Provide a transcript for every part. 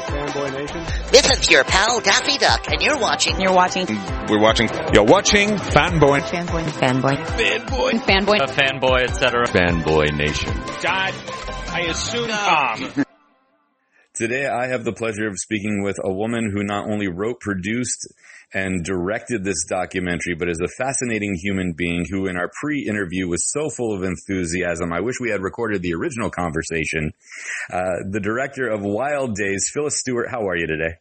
Fanboy Nation. This is your pal Daffy Duck, and you're watching. You're watching We're watching. You're watching Fanboy. Fanboy. Fanboy. Fanboy. Fanboy. a fanboy, etc. Fanboy Nation. God, I assume uh, Tom. Today, I have the pleasure of speaking with a woman who not only wrote, produced, and directed this documentary, but is a fascinating human being who, in our pre-interview, was so full of enthusiasm. I wish we had recorded the original conversation. Uh, the director of Wild Daze, Phyllis Stuart. How are you today?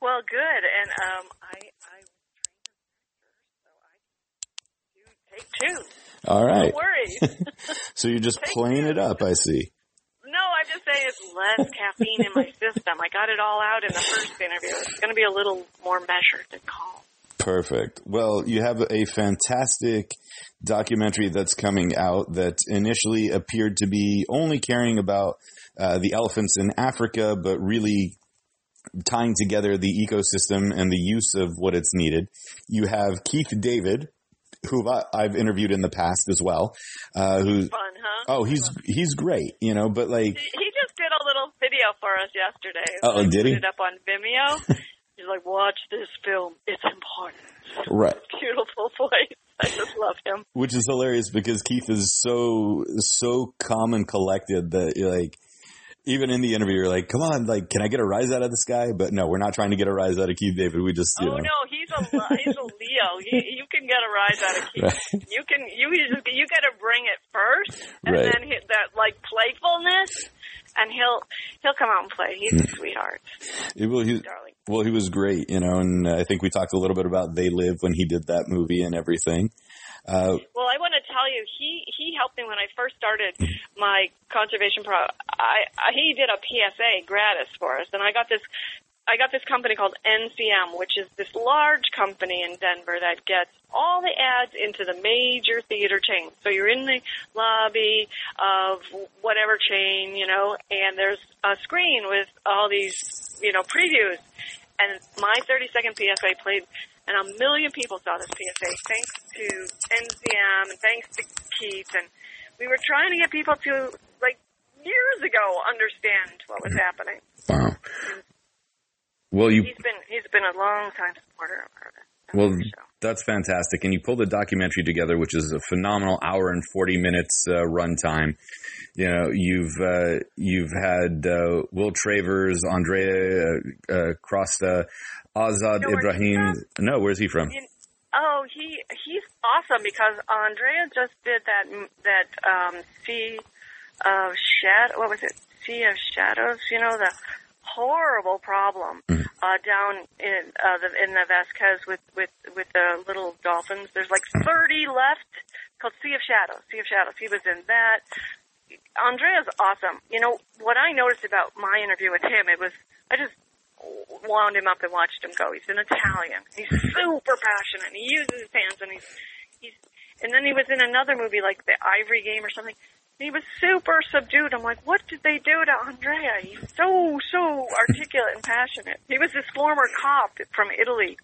Well, good, and um, I I was trained as so I do take two. All right. Don't worry. So you're just playing it up, I see. Just say it's less caffeine in my system. I got it all out in the first interview. It's going to be a little more measured and calm. Perfect. Well, you have a fantastic documentary that's coming out that initially appeared to be only caring about uh, the elephants in Africa, but really tying together the ecosystem and the use of what it's needed. You have Keith David, who I- I've interviewed in the past as well, uh, who's Fun, huh? oh he's he's great, you know, but like He, just did a little video for us yesterday. Oh, I did he? Put it up on Vimeo. He's like, watch this film. It's important. right. Beautiful voice. I just love him. which is hilarious because Keith is so so calm and collected that you're like even in the interview you're like come on like can I get a rise out of this guy but no we're not trying to get a rise out of Keith David we just you Oh know no, he's a he's a Leo. He, you can get a rise out of Keith. Right. You can you just you got to bring it first, and Right. then hit that like playfulness, and he'll he'll come out and play. He's Hmm. a sweetheart, It- well, he, darling. well he was great you know and I think we talked a little bit about They Live when he did that movie and everything uh, Well, I want to tell you, he he helped me when I first started my conservation pro. I, I he did a PSA gratis for us, and I got this. I got this company called NCM, which is this large company in Denver that gets all the ads into the major theater chains. So you're in the lobby of whatever chain, you know, and there's a screen with all these, you know, previews. And my 30 second PSA played, and a million people saw this PSA thanks to NCM and thanks to Keith. And we were trying to get people to, like, years ago understand what was mm-hmm. happening. wow well you He's been he's been a long time supporter of our, Well, show. that's fantastic. And you pulled a documentary together, which is a phenomenal hour and 40 minutes uh, runtime. You know, you've, uh, you've had, uh, Will Travers, Andrea, uh, uh, Crosta, Azad You know Ibrahim. No, where's he from? You- Oh, he he's awesome because Andrea just did that that um, Sea of Shadow. What was it? Sea of Shadows. You know the horrible problem uh, down in uh, the in the Vasquez with with with the little dolphins. There's like 30 left. Called Sea of Shadows. Sea of Shadows. He was in that. Andrea's awesome. You know what I noticed about my interview with him? It was I just wound him up and watched him go. He's an Italian. He's super passionate. He uses his hands and he's he's and then he was in another movie like the Ivory Game or something. He was super subdued. I'm like, what did they do to Andrea? He's so so articulate and passionate. He was this former cop from Italy,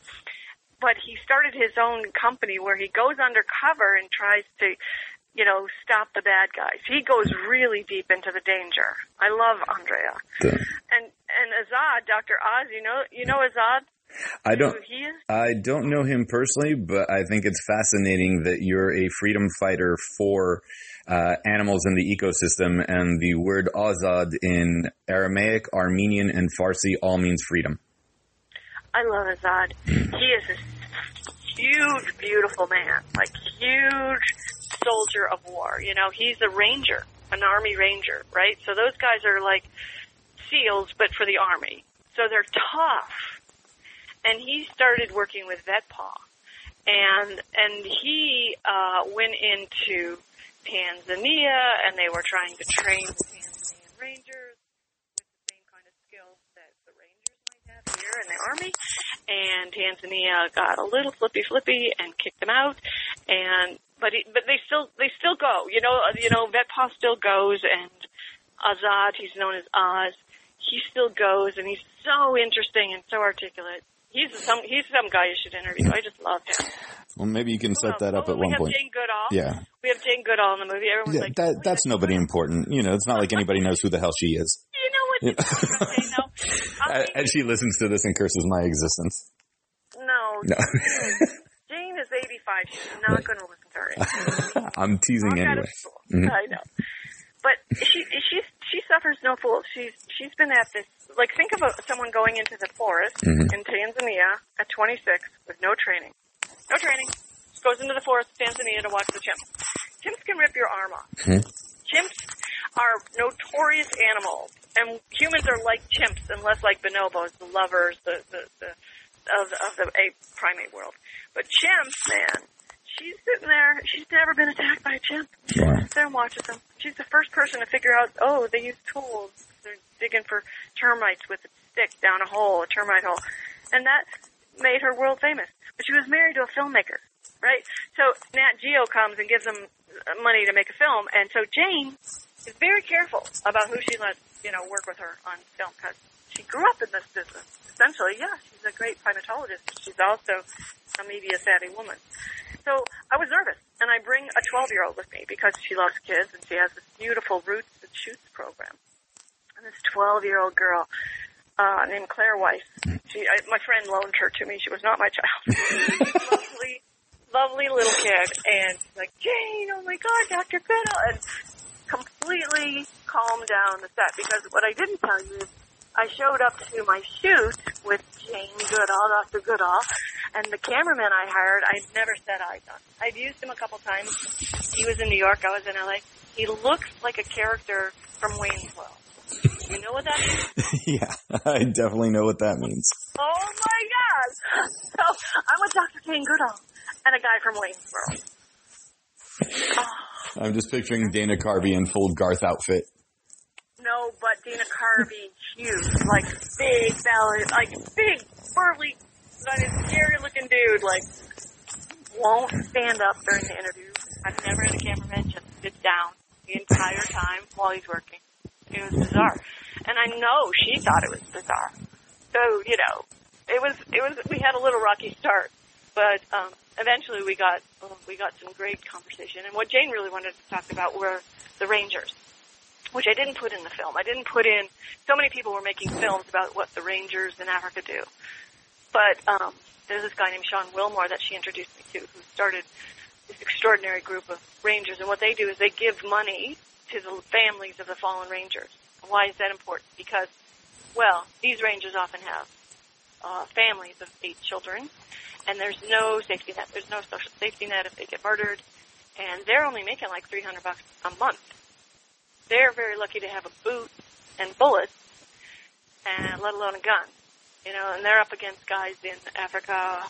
but he started his own company where he goes undercover and tries to, you know, stop the bad guys. He goes really deep into the danger. I love Andrea. And and Azad, Dr. Oz, you know you know Azad? I don't, Who he is? I don't know him personally, but I think it's fascinating that you're a freedom fighter for uh, animals in the ecosystem, and the word Azad in Aramaic, Armenian, and Farsi all means freedom. I love Azad. He is a huge, beautiful man, like huge soldier of war. You know, he's a ranger, an army ranger, right? So those guys are like SEALs, but for the army. So they're tough. And he started working with VetPaw, and and he uh, went into Tanzania, and they were trying to train the Tanzanian rangers with the same kind of skills that the rangers might have here in the army. And Tanzania got a little flippy flippy and kicked them out. And but he, but they still they still go. You know you know VetPaw still goes, and Azad, he's known as Oz. He still goes, and he's so interesting and so articulate. He's some he's some guy you should interview. I just love him. Well, maybe you can set that up Oh, at we one have point. Jane Goodall. Yeah. We have Jane Goodall in the movie. Everyone's Yeah, like, that, that's nobody important. You know, it's not like anybody knows who the hell she is. you know what she's okay now. I'll And she listens to this and curses my existence. no, No. Jane is 85. She's not going to listen to her. I'm teasing out anyway. Mhm. I know. But she she she suffers no fools. She's she's been at this like think of a, someone going into the forest Mhm. in Tanzania at 26 with no training, no training. Just goes into the forest, Tanzania, to watch the chimps. Chimps can rip your arm off. Mhm. Chimps are notorious animals, and humans are like chimps, unless like bonobos, the lovers, the the, the of of the ape primate world. But chimps, man, she's sitting there. She's never been attacked by a chimp. Wow. Sits there and watches them. She's the first person to figure out. Oh, they use tools. They're digging for termites with a stick down a hole, a termite hole, and that made her world famous. But she was married to a filmmaker, right? So Nat Geo comes and gives them money to make a film, and so Jane is very careful about who she lets, you know, work with her on film because she grew up in this business. Essentially, yeah, she's a great primatologist. but She's also a media savvy woman. So I was nervous, and I bring a 12 year old with me because she loves kids and she has this beautiful Roots and Shoots program. And this 12 year old girl uh, named Claire Weiss, she, I, my friend loaned her to me. She was not my child. lovely, lovely little kid, and she's like Jane, oh my God, Dr. Goodall, and completely calmed down the set because what I didn't tell you is I showed up to my shoot with Jane Goodall, Dr. Goodall, and the cameraman I hired, I'd never set eyes on. I've used him a couple times. He was in New York, I was in LA. He looks like a character from Wayne's World. You know what that means? yeah, I definitely know what that means. Oh my god! So I'm with Dr. Jane Goodall and a guy from Wayne's World. Oh, I'm just picturing Dana Carvey in full Garth outfit. No, but Dana Carvey, huge, like big belly, like big, burly, scary looking dude, like won't stand up during the interview. I've never had a cameraman just sit down the entire time while he's working. It was bizarre. And I know she thought it was bizarre. So, you know, it was, it was, we had a little rocky start, but, um, eventually we got, we got some great conversation. And what Jane really wanted to talk about were the Rangers, which I didn't put in the film. I didn't put in, so many people were making films about what the Rangers in Africa do. But, um, there's this guy named Sean Willmore that she introduced me to who started this extraordinary group of rangers. And what they do is they give money to the families of the fallen rangers. Why is that important? Because, well, these rangers often have uh, families of eight children, and there's no safety net. There's no social safety net if they get murdered, and they're only making like 300 bucks a month. They're very lucky to have a boot and bullets, and let alone a gun. You know, and they're up against guys in Africa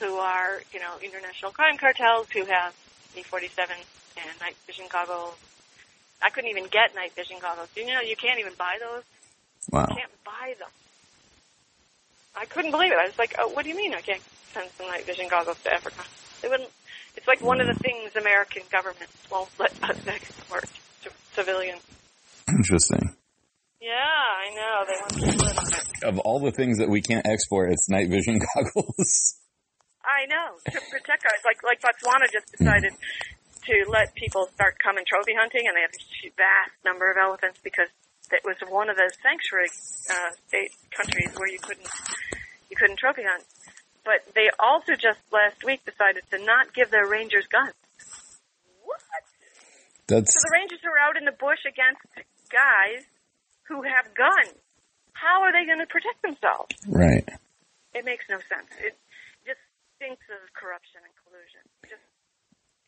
who are, you know, international crime cartels who have AK-47 and night vision goggles. I couldn't even get night vision goggles. You know, you can't even buy those. Wow. You can't buy them. I couldn't believe it. I was like, oh, what do you mean I can't send some night vision goggles to Africa? They wouldn't. It's like one of the things American governments won't let us export civilians. Interesting. Yeah, I know. They want to split on it. Of all the things that we can't export, it's night vision goggles. I know to protect us. Like like Botswana just decided to let people start coming trophy hunting, and they have a vast number of elephants because it was one of the sanctuary uh, state countries where you couldn't you couldn't trophy hunt. But they also just last week decided to not give their rangers guns. What? That's So the rangers are out in the bush against guys who have guns. How are they going to protect themselves? right. It makes no sense. It just stinks of corruption and collusion. It just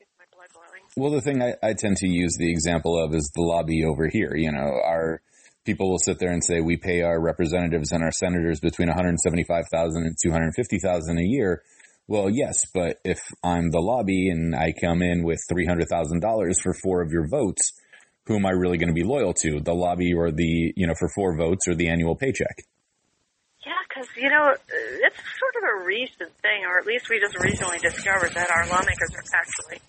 gets my blood boiling. Well, the thing I, I tend to use the example of is the lobby over here. You know, our people will sit there and say we pay our representatives and our senators between 175,000 and 250,000 a year. Well, yes, but if I'm the lobby and I come in with $300,000 for four of your votes, who am I really going to be loyal to? The lobby or the, you know, for four votes or the annual paycheck? Yeah, because, you know, it's sort of a recent thing, or at least we just recently discovered that our lawmakers are actually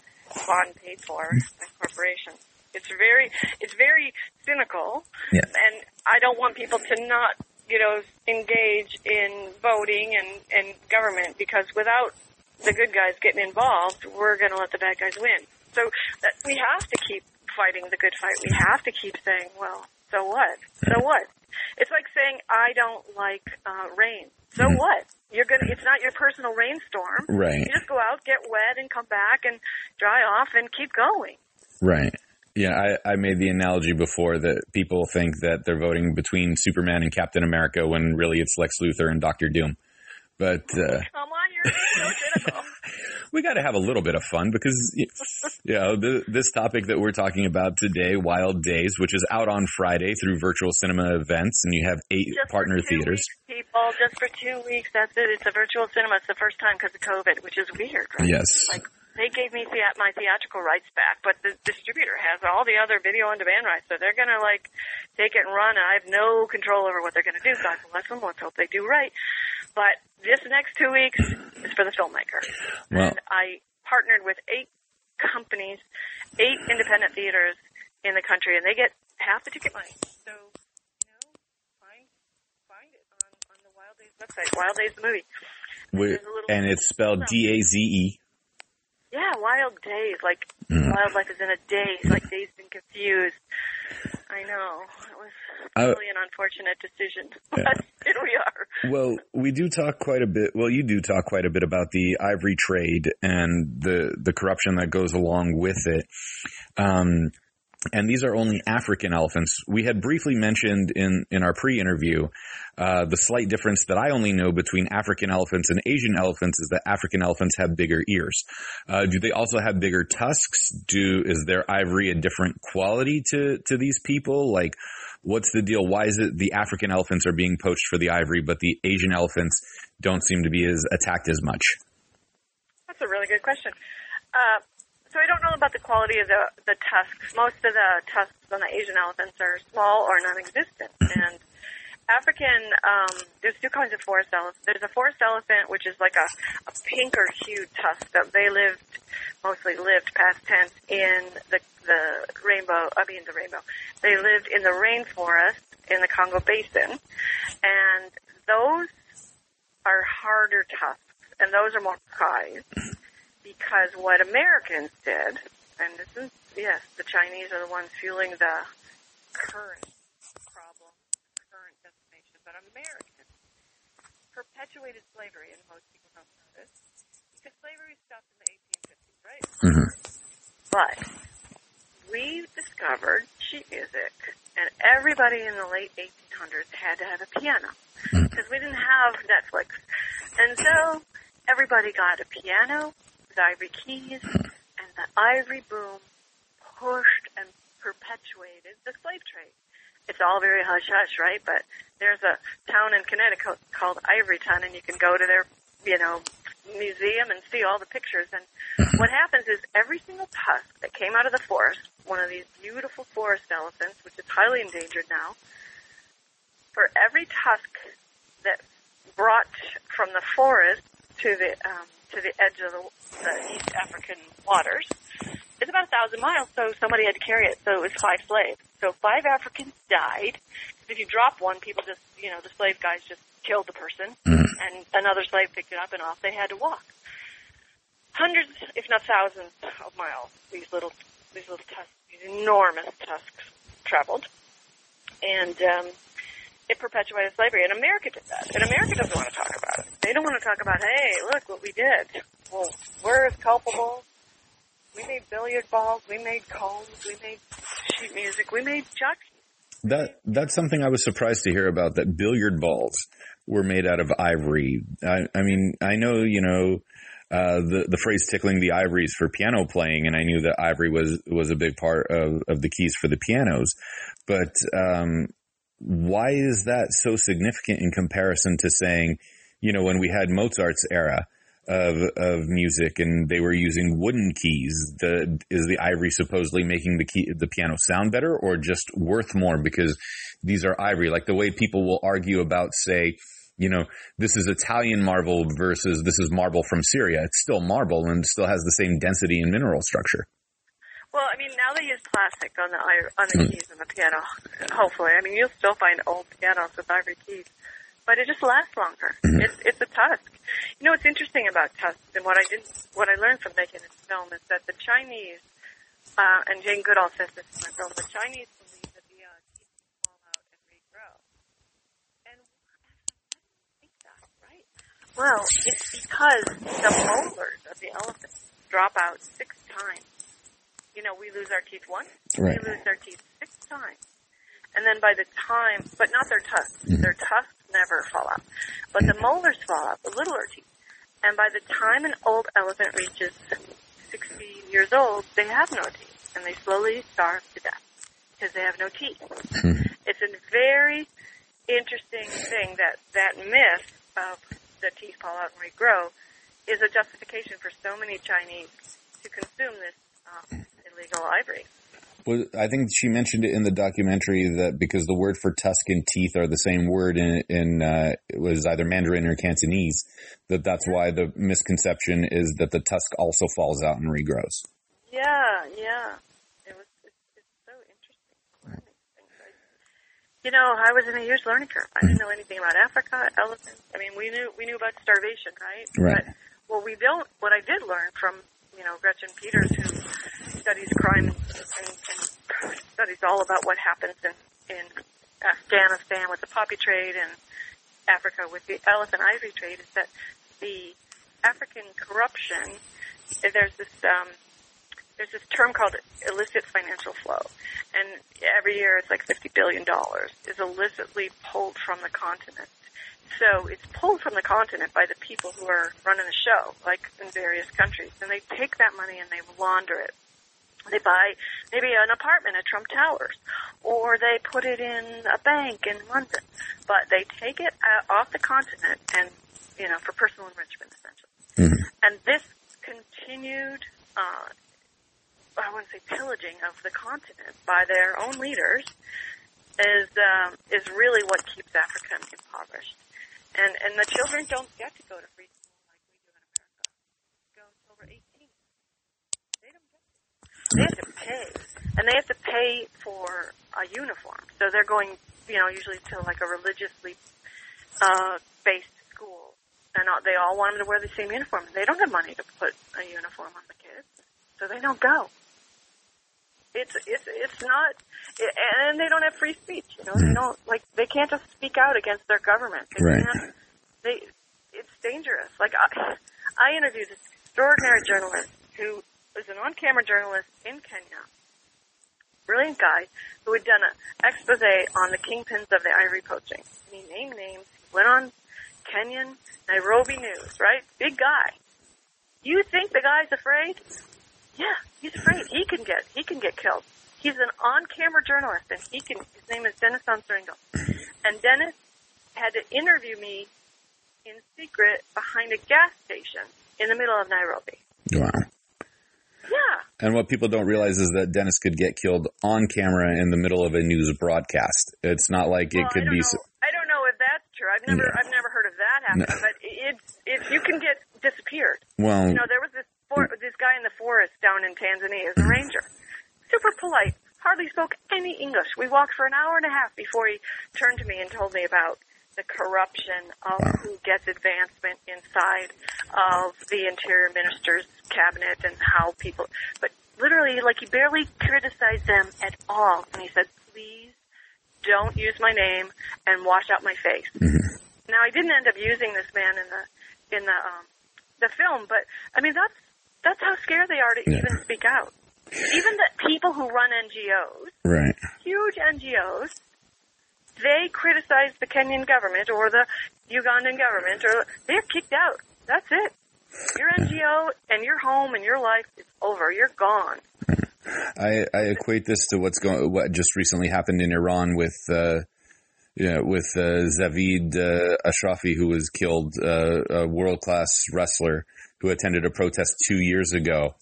bought and paid for by corporations. It's very, it's very cynical, Yeah. and I don't want people to not, you know, engage in voting and, and government because without the good guys getting involved, we're going to let the bad guys win. So that we have to keep fighting the good fight. We have to keep saying, well, so what? So what? It's like saying I don't like uh, rain. So Mhm. what? You're gonna. It's not your personal rainstorm. Right. You just go out, get wet, and come back and dry off and keep going. Right. Yeah, I, I made the analogy before that people think that they're voting between Superman and Captain America when really it's Lex Luthor and Doctor Doom. But uh, Come on, you're so cynical. we got to have a little bit of fun because you know the, this topic that we're talking about today, Wild Daze, which is out on Friday through virtual cinema events, and you have eight Just partner theaters. Weeks, people, just for two weeks. That's it. It's a virtual cinema. It's the first time because of COVID, which is weird. Right? Yes. Like they gave me thea- my theatrical rights back, but the distributor has all the other video on demand rights, so they're gonna like take it and run. And I have no control over what they're gonna do. God bless them. Let's hope they do right. But this next two weeks is for the filmmaker. And I partnered with eight companies, eight independent theaters in the country, and they get half the ticket money. So, you find find it on on the Wild Daze website. Wild Daze the movie. and it's spelled D A Z E. Yeah, Wild Daze, like Mm. wildlife is in a daze, like dazed and confused. I know it was really an unfortunate decision, but here we are. Well, we do talk quite a bit. Well, you do talk quite a bit about the ivory trade and the the corruption that goes along with it. Um, and these are only African elephants. We had briefly mentioned in in our pre-interview uh, the slight difference that I only know between African elephants and Asian elephants is that African elephants have bigger ears. Uh, do they also have bigger tusks? Do is their ivory a different quality to to these people? Like, what's the deal? Why is it the African elephants are being poached for the ivory, but the Asian elephants don't seem to be as attacked as much? That's a really good question. Uh, so I don't know about the quality of the the tusks. Most of the tusks on the Asian elephants are small or non-existent, and African, um, there's two kinds of forest elephants. There's a forest elephant, which is like a, a pinker hued tusk that they lived, mostly lived past tense in the, the rainbow, I mean the rainbow. They lived in the rainforest in the Congo Basin. And those are harder tusks, and those are more prized because what Americans did, and this is, yes, the Chinese are the ones fueling the current problem, current destination, but Americans perpetuated slavery, and most people don't know this, because slavery stopped in the 1850s, right? Mm-hmm. But we discovered sheet music, and everybody in the late 1800s had to have a piano because we didn't have Netflix, and so everybody got a piano ivory keys, and the ivory boom pushed and perpetuated the slave trade. It's all very hush hush, right? But there's a town in Connecticut called Ivoryton, and you can go to their, you know, museum and see all the pictures. And what happens is every single tusk that came out of the forest, one of these beautiful forest elephants, which is highly endangered now, for every tusk that brought from the forest to the um, to the edge of the, the East African waters, it's about a thousand miles. So somebody had to carry it. So it was five slaves. So five Africans died. If you drop one, people just you know the slave guys just killed the person, and another slave picked it up and off they had to walk. Hundreds, if not thousands, of miles. These little these little tusks, these enormous tusks, traveled, and um, it perpetuated slavery. And America did that. And America doesn't want to talk about it. They don't want to talk about, hey, look what we did. Well, we're as culpable. We made billiard balls. We made combs. We made sheet music. We made jockeys. That that's something I was surprised to hear about. That billiard balls were made out of ivory. I, I mean, I know you know uh, the the phrase "tickling the ivories" for piano playing, and I knew that ivory was was a big part of of the keys for the pianos. But um, why is that so significant in comparison to saying, you know, when we had Mozart's era? Of, of music and they were using wooden keys. The, is the ivory supposedly making the key, the piano sound better or just worth more because these are ivory? Like the way people will argue about, say, you know, this is Italian marble versus this is marble from Syria. It's still marble and still has the same density and mineral structure. Well, I mean, now they use plastic on the on the hmm. keys on the piano. Hopefully, I mean, you'll still find old pianos with ivory keys, but it just lasts longer. Mm. It's it's a tusk. You know, what's interesting about tusks, and what I didn't, what I learned from making this film is that the Chinese, uh, and Jane Goodall says this in my film, the Chinese believe that the uh, teeth fall out and regrow. And think that, right? Well, it's because the molars of the elephant drop out six times you know, we lose our teeth once, Right. we lose our teeth six times. And then by the time, but not their tusks. Mm-hmm. Their tusks never fall out. But the mm-hmm. molars fall out, the littler teeth. And by the time an old elephant reaches 60 years old, they have no teeth. And they slowly starve to death because they have no teeth. Mm-hmm. it's a very interesting thing that that myth of the teeth fall out and regrow is a justification for so many Chinese to consume this um, illegal ivory. Well, I think she mentioned it in the documentary that because the word for tusk and teeth are the same word in, in uh, it was either Mandarin or Cantonese, that that's why the misconception is that the tusk also falls out and regrows. Yeah, yeah. It was. It's, it's so interesting. learning things. I- You know, I was in a year's learning curve. I didn't know anything about Africa, elephants. I mean, we knew we knew about starvation, right? Right. But what we don't, what I did learn from you know Gretchen Peters, who studies crime and, and, studies all about what happens in in Afghanistan with the poppy trade and Africa with the elephant ivory trade, is that the African corruption. There's this um, there's this term called illicit financial flow, and every year it's like fifty billion dollars is illicitly pulled from the continent. So it's pulled from the continent by the people who are running the show, like in various countries, and they take that money and they launder it. They buy maybe an apartment at Trump Towers, or they put it in a bank in London, but they take it off the continent and you know for personal enrichment essentially. And this continued, uh, I wouldn't say pillaging of the continent by their own leaders is um, is really what keeps Africa impoverished. And and the children don't get to go to free school like we do in America. Go until they're 18. They don't get to. They have to pay, and they have to pay for a uniform. So they're going, you know, usually to like a religiously uh, based school, and all, they all want them to wear the same uniform. They don't have money to put a uniform on the kids, so they don't go. It's it's it's not, and they don't have free speech. You know, they don't like they can't just speak out against their government. They Right. can't. They it's dangerous. Like I, I interviewed this extraordinary journalist who was an on-camera journalist in Kenya, brilliant guy who had done an expose on the kingpins of the ivory poaching. And he named names. He went on Kenyan Nairobi News, right? Big guy. You think the guy's afraid? Yeah, he's afraid. He can get he can get killed. He's an on-camera journalist, and he can. His name is Dennis Onsarigo, and Dennis had to interview me in secret behind a gas station in the middle of Nairobi. Wow. Yeah, And what people don't realize is that Dennis could get killed on camera in the middle of a news broadcast. It's not like it could I be. know. I don't know if that's true. I've never Yeah. I've never heard of that happening, No. but it's it's you can get disappeared. Well, You know, there was this for, mm. this guy in the forest down in Tanzania as a mm. ranger. Super polite, hardly spoke any English. We walked for an hour and a half before he turned to me and told me about the corruption of who gets advancement inside of the interior minister's cabinet and how people, but literally, like he barely criticized them at all. And he said, please don't use my name and wash out my face. Now I didn't end up using this man in the in the um, the film, but I mean that's that's how scared they are to Yeah. even speak out. Even the people who run NGOs, right. huge NGOs, they criticize the Kenyan government or the Ugandan government, or they're kicked out. That's it. Your NGO and your home and your life is over. You're gone. I, I equate this to what's going, what just recently happened in Iran with, uh, you know, with uh, Zavid uh, Ashrafi, who was killed, uh, a world class wrestler who attended a protest two years ago,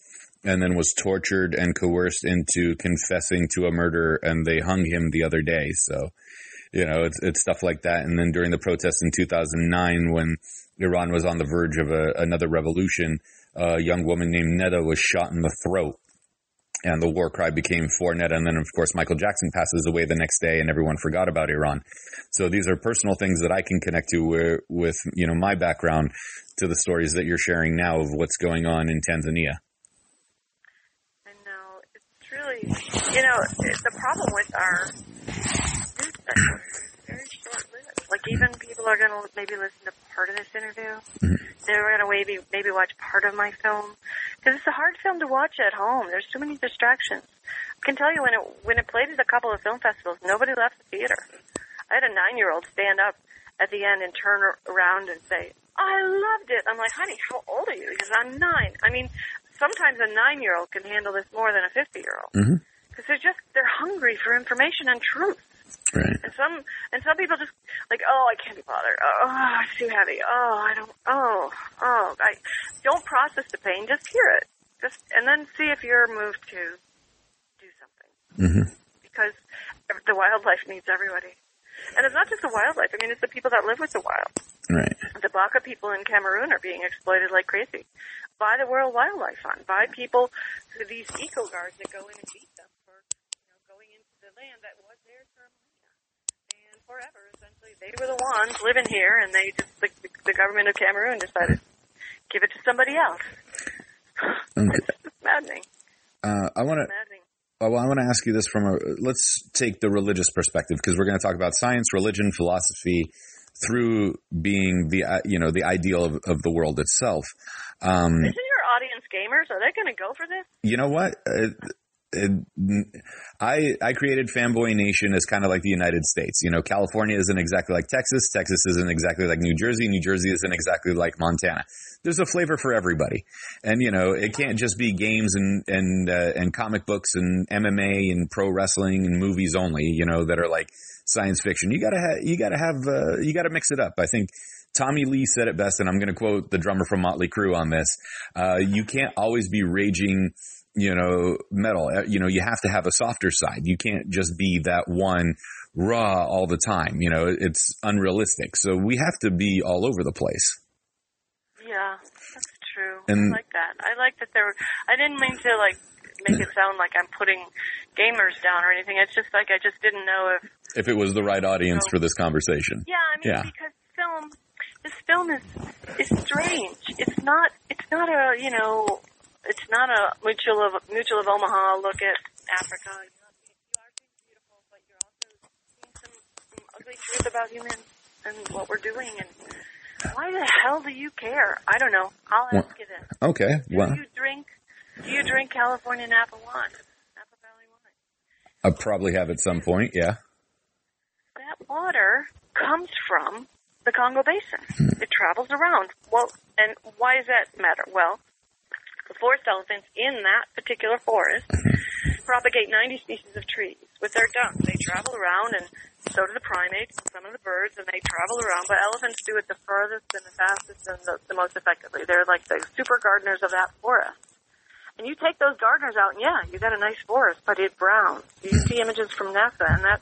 and then was tortured and coerced into confessing to a murder, and they hung him the other day. So, you know, it's it's stuff like that. And then during the protests in 2009, when Iran was on the verge of a, another revolution, a young woman named Neda was shot in the throat and the war cry became for Neda. And then, of course, Michael Jackson passes away the next day, and everyone forgot about Iran. So these are personal things that I can connect to where, with you know my background to the stories that you're sharing now of what's going on in Tanzania. I know it's really, you know, the problem with our very short-lived. Like even people are going to maybe listen to part of this interview. Mhm. They're going to maybe maybe watch part of my film because it's a hard film to watch at home. There's too many distractions. I can tell you when it when it played at a couple of film festivals, nobody left the theater. I had a nine year old stand up at the end and turn around and say, "I loved it." I'm like, "Honey, how old are you?" Because I'm nine. I mean, sometimes a nine year old can handle this more than a fifty year old Mhm. because they're just they're hungry for information and truth. Right. And some and some people just like, oh, I can't be bothered. Oh, it's too heavy. Oh, I don't. Oh, oh, I don't process the pain. Just hear it. Just and then see if you're moved to do something hmm because the wildlife needs everybody. And it's not just the wildlife. I mean, it's the people that live with the wild. Right. The Baka people in Cameroon are being exploited like crazy by the World Wildlife Fund, by people, who these eco guards that go in and beat them for you know, going into the land that was theirs for millennia and forever. Essentially, they were the ones living here, and they just the, the government of Cameroon decided give it to somebody else. Okay. Maddening, Uh, I want to. Oh, well, I want to ask you this from a. Let's take the religious perspective because we're going to talk about science, religion, philosophy, through being the uh, you know the ideal of, of the world itself. Um, Isn't your audience gamers? Are they going to go for this? you know what? Uh, I I created Fanboy Nation as kind of like the United States. You know, California isn't exactly like Texas. Texas isn't exactly like New Jersey. New Jersey isn't exactly like Montana. There's a flavor for everybody, and you know, it can't just be games and and uh, and comic books and MMA and pro wrestling and movies only. You know, that are like science fiction. You gotta you gotta have uh, you gotta mix it up. I think. Tommy Lee said it best, and I'm going to quote the drummer from Motley Crue on this. Uh, you can't always be raging you know, metal. Uh, You know, you have to have a softer side. You can't just be that one raw all the time. You know, it's unrealistic. So we have to be all over the place. Yeah, that's true. And- I like that. I like that there. I didn't mean to like make it sound like I'm putting gamers down or anything. It's just like I just didn't know if. If it was the right audience for this conversation. Yeah, I mean Yeah. because film, this film is is strange. It's not. It's not a you know. Not a mutual of mutual of Omaha look at Africa. You are beautiful, but you're also seeing some, some ugly truth about humans and what we're doing. And why the hell do you care? I don't know. I'll Well, ask you this. Okay. Well do Well, you drink? Do you drink California Napa wine? Napa Valley wine. I probably have at some point. Yeah. That water comes from the Congo Basin. Hmm. It travels around. Well, and why does that matter? Well, forest elephants in that particular forest propagate 90 species of trees with their dung. They travel around, and so do the primates and some of the birds, and they travel around. But elephants do it the furthest and the fastest and the, the most effectively. They're like the super gardeners of that forest. And you take those gardeners out, and yeah, you got a nice forest, but it browns. You see images from NASA, and that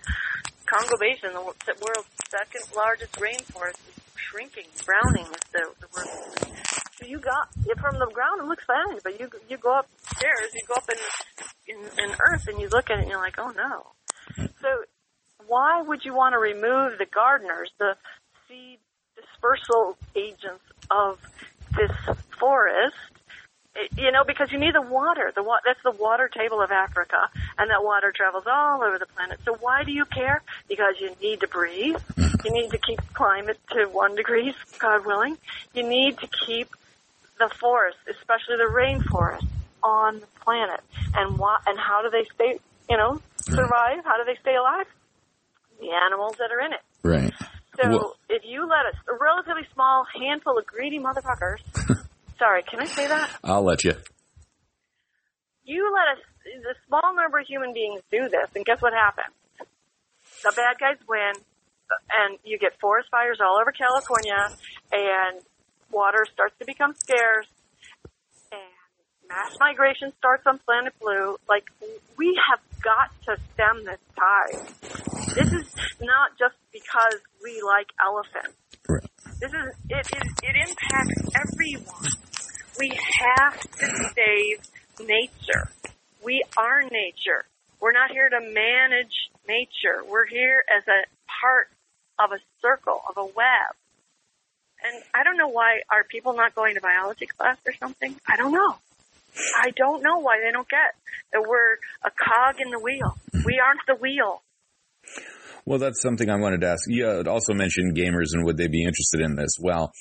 Congo Basin, the world's second largest rainforest, is shrinking. Browning is the, the word. So you got it from the ground. It looks fine, but you you go upstairs, you go up in, in in Earth, and you look at it, and you're like, oh no. So why would you want to remove the gardeners, the seed dispersal agents of this forest? You know, because you need the water. The wa- that's the water table of Africa, and that water travels all over the planet. So why do you care? Because you need to breathe. You need to keep climate to one degree, God willing. You need to keep the forest, especially the rainforest, on the planet. And why? And how do they stay? You know, survive? How do they stay alive? The animals that are in it. Right. So Well- if you let us, a relatively small handful of greedy motherfuckers, sorry, can I say that? I'll let you. You let us, the small number of human beings do this, and guess what happens? The bad guys win, and you get forest fires all over California, and water starts to become scarce, and mass migration starts on planet Blue. Like, we have got to stem this tide. This is not just because we like elephants. Right. This is it, it. It impacts everyone. We have to save nature. We are nature. We're not here to manage nature. We're here as a part of a circle, of a web. And I don't know why are people not going to biology class or something? I don't know. I don't know why they don't get that we're a cog in the wheel. Hmm. We aren't the wheel. Well, that's something I wanted to ask. You also mentioned gamers and would they be interested in this? Well,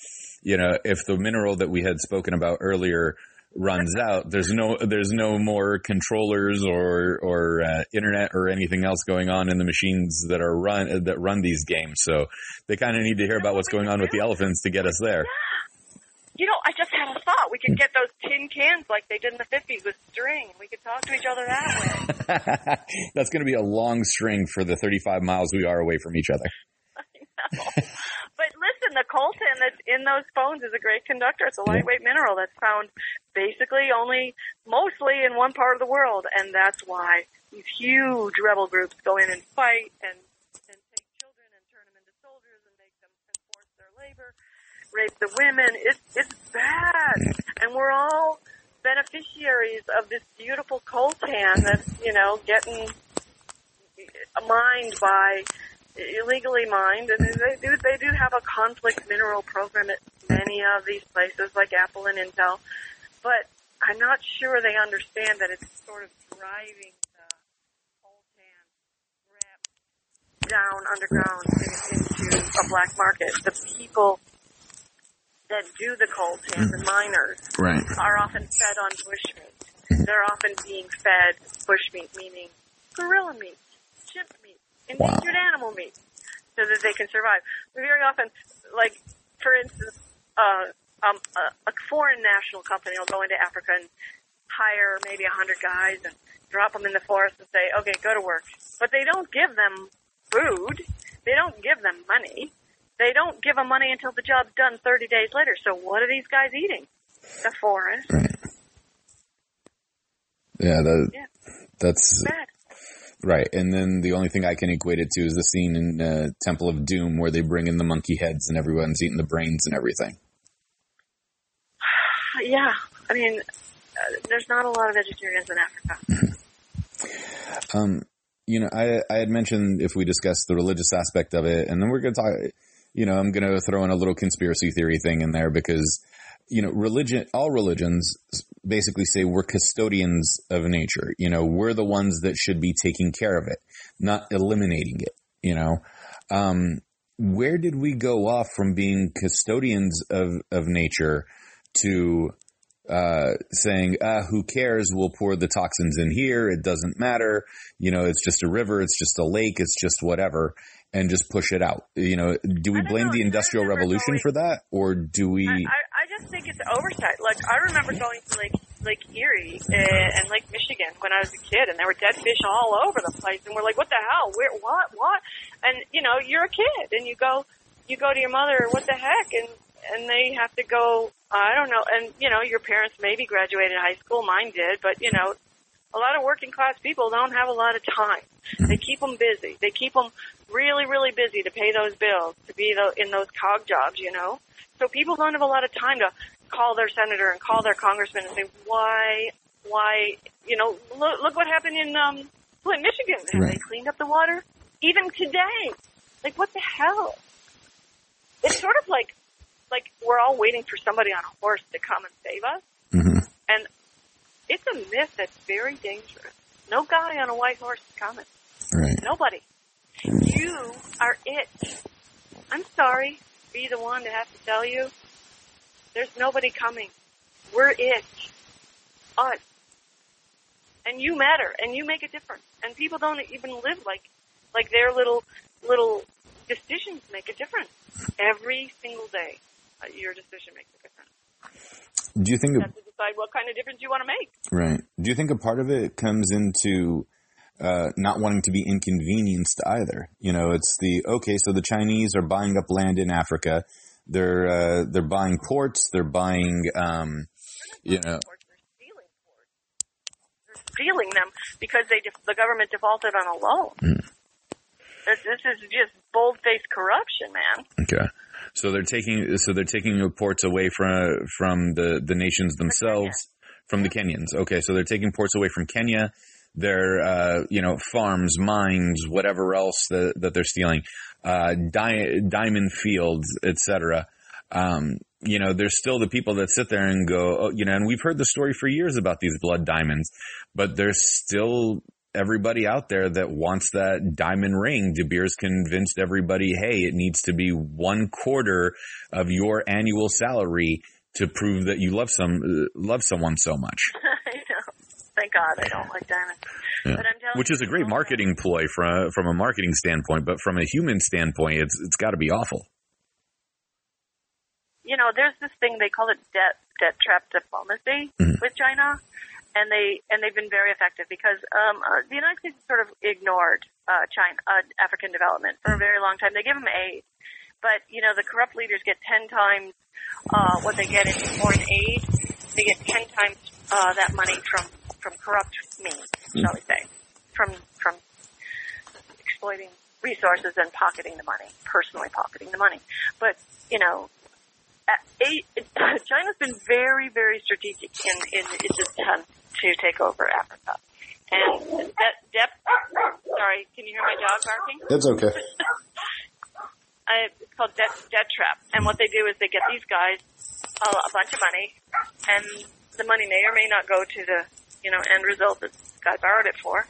you know, if the mineral that we had spoken about earlier runs out, there's no there's no more controllers or or uh, internet or anything else going on in the machines that are run that run these games. So they kind of need to hear about what's going on with the elephants to get us there. You know, I just had a thought. We could get those tin cans like they did in the 50s with string. We could talk to each other that way. That's going to be a long string for the 35 miles we are away from each other. But listen, the coltan that's in those phones is a great conductor. It's a lightweight mineral that's found basically only, mostly in one part of the world, and that's why these huge rebel groups go in and fight and and take children and turn them into soldiers and make them enforce their labor, rape the women. It's it's bad, and we're all beneficiaries of this beautiful coltan that's you know getting mined by illegally mined, and they do they do have a conflict mineral program at many of these places like Apple and Intel, but I'm not sure they understand that it's sort of driving the coltan rep down underground in- into a black market. The people that do the coltan, the mm-hmm. miners, Right. are often fed on bushmeat. Mm-hmm. They're often being fed bushmeat, meaning gorilla meat, chimp endangered animal meat, so that they can survive. Very often, like for instance, uh, um, a, a foreign national company will go into Africa and hire maybe a hundred guys and drop them in the forest and say, "Okay, go to work," but they don't give them food. They don't give them money. They don't give them money until the job's done 30 days later. So what are these guys eating? The forest. Right. Yeah, that, Yeah. that's Bad. Right. And then the only thing I can equate it to is the scene in uh, Temple of Doom where they bring in the monkey heads and everyone's eating the brains and everything. Yeah, I mean, uh, there's not a lot of vegetarians in Africa. Um, you know, I I had mentioned if we discuss the religious aspect of it, and then we're going to talk. You know, I'm going to throw in a little conspiracy theory thing in there because, you know, religion, all religions basically say we're custodians of nature. You know, we're the ones that should be taking care of it, not eliminating it. You know, um, where did we go off from being custodians of of nature to uh, saying, ah, who cares? We'll pour the toxins in here. It doesn't matter. You know, it's just a river. It's just a lake. It's just whatever and just push it out. You know, do we blame know. the industrial revolution going- for that or do we? I, just think it's oversight. Like I remember going to Lake Lake Erie and, and Lake Michigan when I was a kid, and there were dead fish all over the place, and we're like, "What the hell? Where? What? What?" And you know, you're a kid, and you go, you go to your mother, "What the heck?" and and they have to go. I don't know, and you know, your parents maybe graduated high school. Mine did, but you know, a lot of working class people don't have a lot of time. They keep them busy. They keep them really, really busy to pay those bills, to be in those cog jobs, you know. So people don't have a lot of time to call their senator and call their congressman and say, why, why, you know, look, look what happened in um, Flint, Michigan. Have Right. they cleaned up the water? Even today, like what the hell? It's sort of like, like we're all waiting for somebody on a horse to come and save us. Mhm. And it's a myth that's very dangerous. No guy on a white horse is coming. Right. Nobody. You are it. I'm sorry be the one to have to tell you. There's nobody coming. We're it. Us. And you matter and you make a difference. And people don't even live like, like their little, little decisions make a difference. Every single day, uh, your decision makes a difference. Do you think, You a, have to decide what kind of difference you want to make. right. Do you think a part of it comes into, uh, not wanting to be inconvenienced either? You know, it's the, okay, so the Chinese are buying up land in Africa. They're, uh, they're buying ports. They're buying, um, you know. They're stealing ports. They're stealing them because they def- the government defaulted on a loan. This, this is just bold-faced corruption, man. Okay. So they're taking so they're taking the ports away from from the the nations themselves from the Kenyans. Okay, so they're taking ports away from Kenya. Their uh, you know farms, mines, whatever else that, that they're stealing, uh, di- diamond fields, etc. Um, you know, there's still the people that sit there and go, oh, you know, and we've heard the story for years about these blood diamonds, but there's still everybody out there that wants that diamond ring, De Beers convinced everybody, hey, it needs to be one quarter of your annual salary to prove that you love some uh, love someone so much. Thank God I don't like diamonds. Yeah. But I'm telling Which is a great marketing ploy from from a marketing standpoint, but from a human standpoint, it's it's got to be awful. You know, there's this thing they call it debt debt trap diplomacy Mhm. with China, and they and they've been very effective because um, uh, the United States sort of ignored uh, China uh, African development for a very long time. They give them aid, but you know the corrupt leaders get ten times uh, what they get in foreign aid. They get ten times uh, that money from from corrupt means, hmm. shall we say, from from exploiting resources and pocketing the money, personally pocketing the money. But you know, a- China's been very, very strategic in, in its attempt to take over Africa. And that, dep- sorry, can you hear my dog barking? That's okay. I, it's called debt, debt trap. And what they do is they get these guys a, a bunch of money, and the money may or may not go to the you know end result that guy borrowed it for.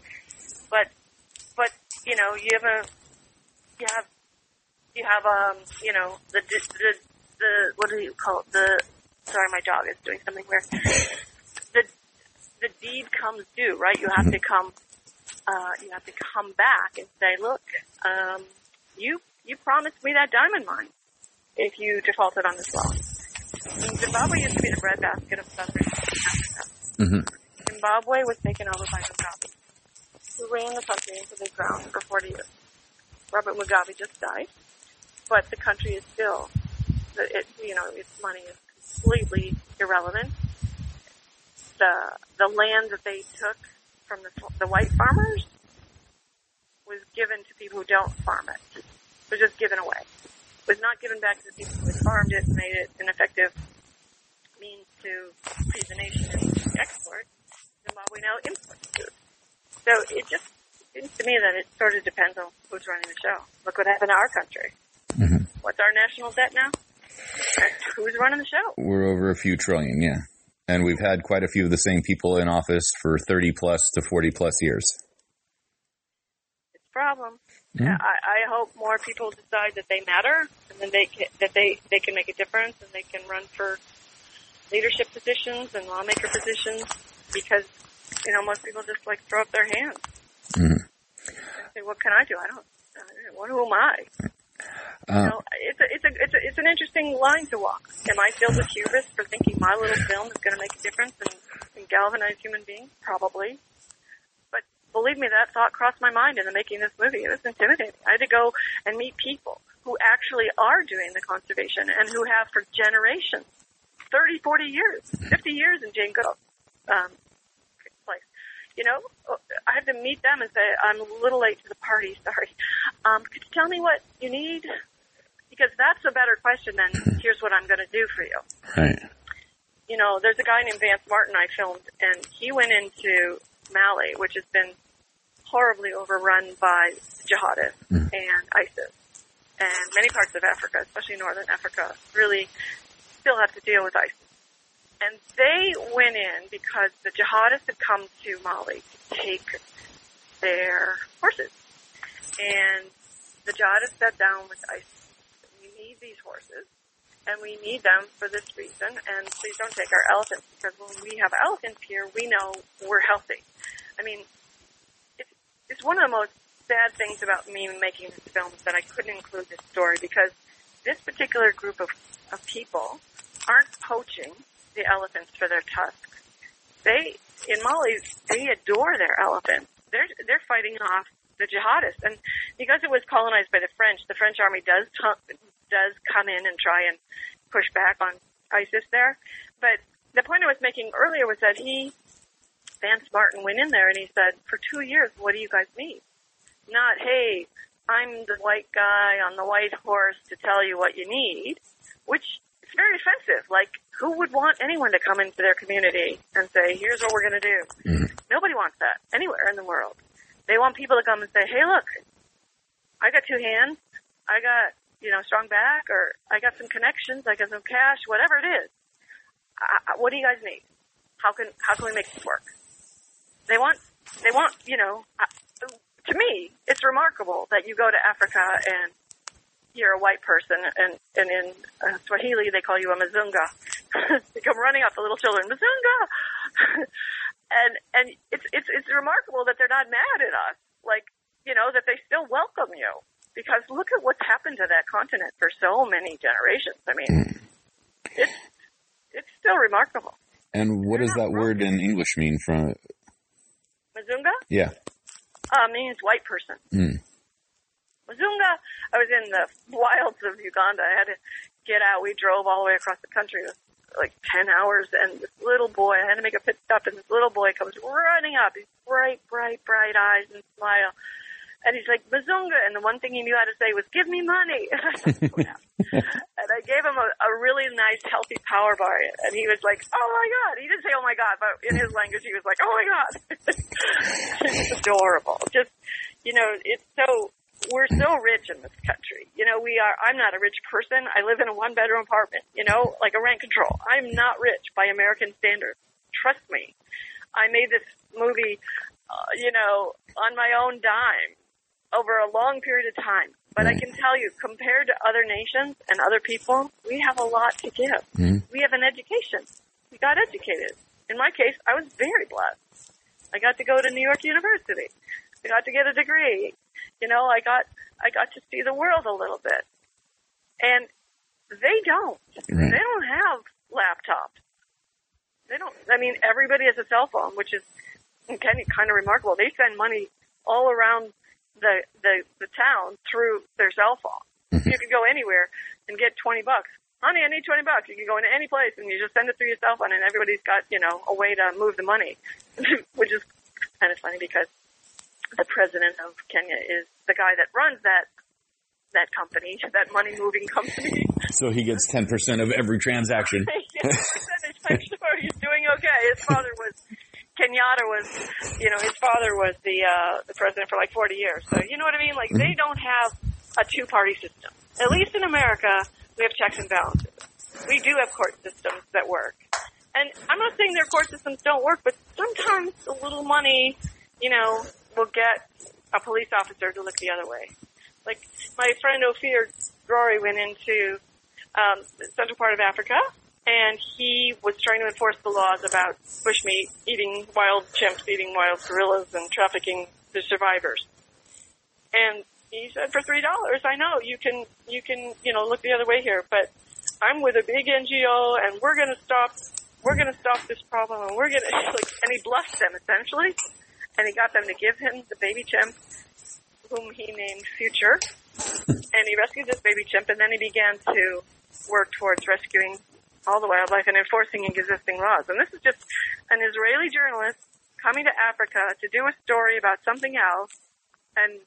But but you know you have a you have you have um you know the the the, what do you call it the sorry my dog is doing something weird the the deed comes due right you have to come uh you have to come back and say look um you you promised me that diamond mine if you defaulted on this loan. Zimbabwe used to be the breadbasket of southern Africa. hmm Zimbabwe was taken over by Mugabe, who ran the country into the ground for 40 years. Robert Mugabe just died, but the country is still, it, you know, its money is completely irrelevant. The the land that they took from the the white farmers was given to people who don't farm it. It was just given away. It was not given back to the people who farmed it and made it an effective means to feed the nation and export. Zimbabwe now imports food. So it just seems to me that it sort of depends on who's running the show. Look what happened to our country. Mhm. What's our national debt now? Who's running the show? We're over a few trillion, yeah. And we've had quite a few of the same people in office for 30 plus to 40 plus years. It's a problem. Yeah. I, I hope more people decide that they matter and then they can, that they, they can make a difference and they can run for leadership positions and lawmaker positions because, you know, most people just like throw up their hands. Mhm. Say, what can I do? I don't, what, who am I? Uh, You know, it's a, it's a, it's a, it's an interesting line to walk. Am I filled with hubris for thinking my little film is going to make a difference and, and galvanize human beings? Probably. But believe me, that thought crossed my mind in the making this movie. It was intimidating. I had to go and meet people who actually are doing the conservation and who have for generations, 30, 40 years, 50 years in Jane Goodall's um, place. You know, I had to meet them and say, I'm a little late to the party, sorry. Um, could you tell me what you need? Because that's a better question than here's what I'm going to do for you. right. You know, there's a guy named Vance Martin I filmed, and he went into Mali, which has been horribly overrun by jihadists and ISIS. And many parts of Africa, especially northern Africa, really still have to deal with ISIS. And they went in because the jihadists had come to Mali to take their horses. And the jihadists sat down with ISIS. We need these horses, and we need them for this reason, and please don't take our elephants, because when we have elephants here, we know we're healthy. I mean, it's, it's one of the most sad things about me making this film is that I couldn't include this story, because this particular group of, of people aren't poaching the elephants for their tusks. They, in Mali, they adore their elephants. They're, they're fighting off the jihadists. And because it was colonized by the French, the French army does, t- does come in and try and push back on ISIS there. But the point I was making earlier was that he, Vance Martin went in there and he said, for two years, what do you guys need? Not, hey, I'm the white guy on the white horse to tell you what you need, which is very offensive. Like, who would want anyone to come into their community and say, here's what we're going to do? Nobody wants that anywhere in the world. They want people to come and say, hey, look, I got two hands. I got, you know, strong back or I got some connections. I got some cash, whatever it is. I, I- what do you guys need? How can, how can we make this work? They want they want, you know, uh, to me, it's remarkable that you go to Africa and you're a white person, and and in uh, Swahili they call you a Mazunga. they come running up, the little children, Mazunga, and and it's it's it's remarkable that they're not mad at us, like you know that they still welcome you because look at what's happened to that continent for so many generations. I mean, it's it's still remarkable. And what does that word in English mean from? Mazunga Yeah. uh, means white person. Mm. Mazunga. I was in the wilds of Uganda. I had to get out. We drove all the way across the country, like ten hours, and this little boy. I had to make a pit stop, and this little boy comes running up. He's bright, bright, bright eyes and smile. And he's like, Mazunga. And the one thing he knew how to say was, give me money. And I said, "Oh, yeah." and I gave him a, a really nice, healthy power bar. And he was like, oh my God. He didn't say, oh my God, but in his language, he was like, oh my God. it's adorable. Just, you know, it's so, we're so rich in this country. You know, we are, I'm not a rich person. I live in a one bedroom apartment, you know, like a rent control. I'm not rich by American standards. Trust me. I made this movie, uh, you know, on my own dime over a long period of time. But I can tell you, compared to other nations and other people, we have a lot to give. Mhm. We have an education. We got educated. In my case, I was very blessed. I got to go to New York University. I got to get a degree. You know, I got I got to see the world a little bit. And they don't. Right. They don't have laptops. They don't. I mean, everybody has a cell phone, which is kind of kind of remarkable. They spend money all around the the the town through their cell phone. Mm-hmm. You can go anywhere and get twenty bucks. Honey, I need twenty bucks. You can go into any place and you just send it through your cell phone, and everybody's got you know a way to move the money, which is kind of funny because the president of Kenya is the guy that runs that that company, that money moving company. So he gets ten percent of every transaction. yes, percentage. I'm sure he's doing okay. His father was Kenyatta was, you know, his father was the uh, the president for like 40 years. So you know what I mean? Like they don't have a two party system. At least in America, we have checks and balances. We do have court systems that work. And I'm not saying their court systems don't work, but sometimes a little money, you know, will get a police officer to look the other way. Like my friend Ofir Drori went into um, the central part of Africa, and he was trying to enforce the laws about bushmeat, eating wild chimps, eating wild gorillas, and trafficking the survivors. And he said, for three dollars, I know you can, you can, you know, look the other way here, but I'm with a big NGO, and we're going to stop, we're going to stop this problem, and we're going to, like, and he bluffed them essentially, and he got them to give him the baby chimp, whom he named Future, and he rescued this baby chimp, and then he began to work towards rescuing all the wildlife and enforcing existing laws. And this is just an Israeli journalist coming to Africa to do a story about something else, and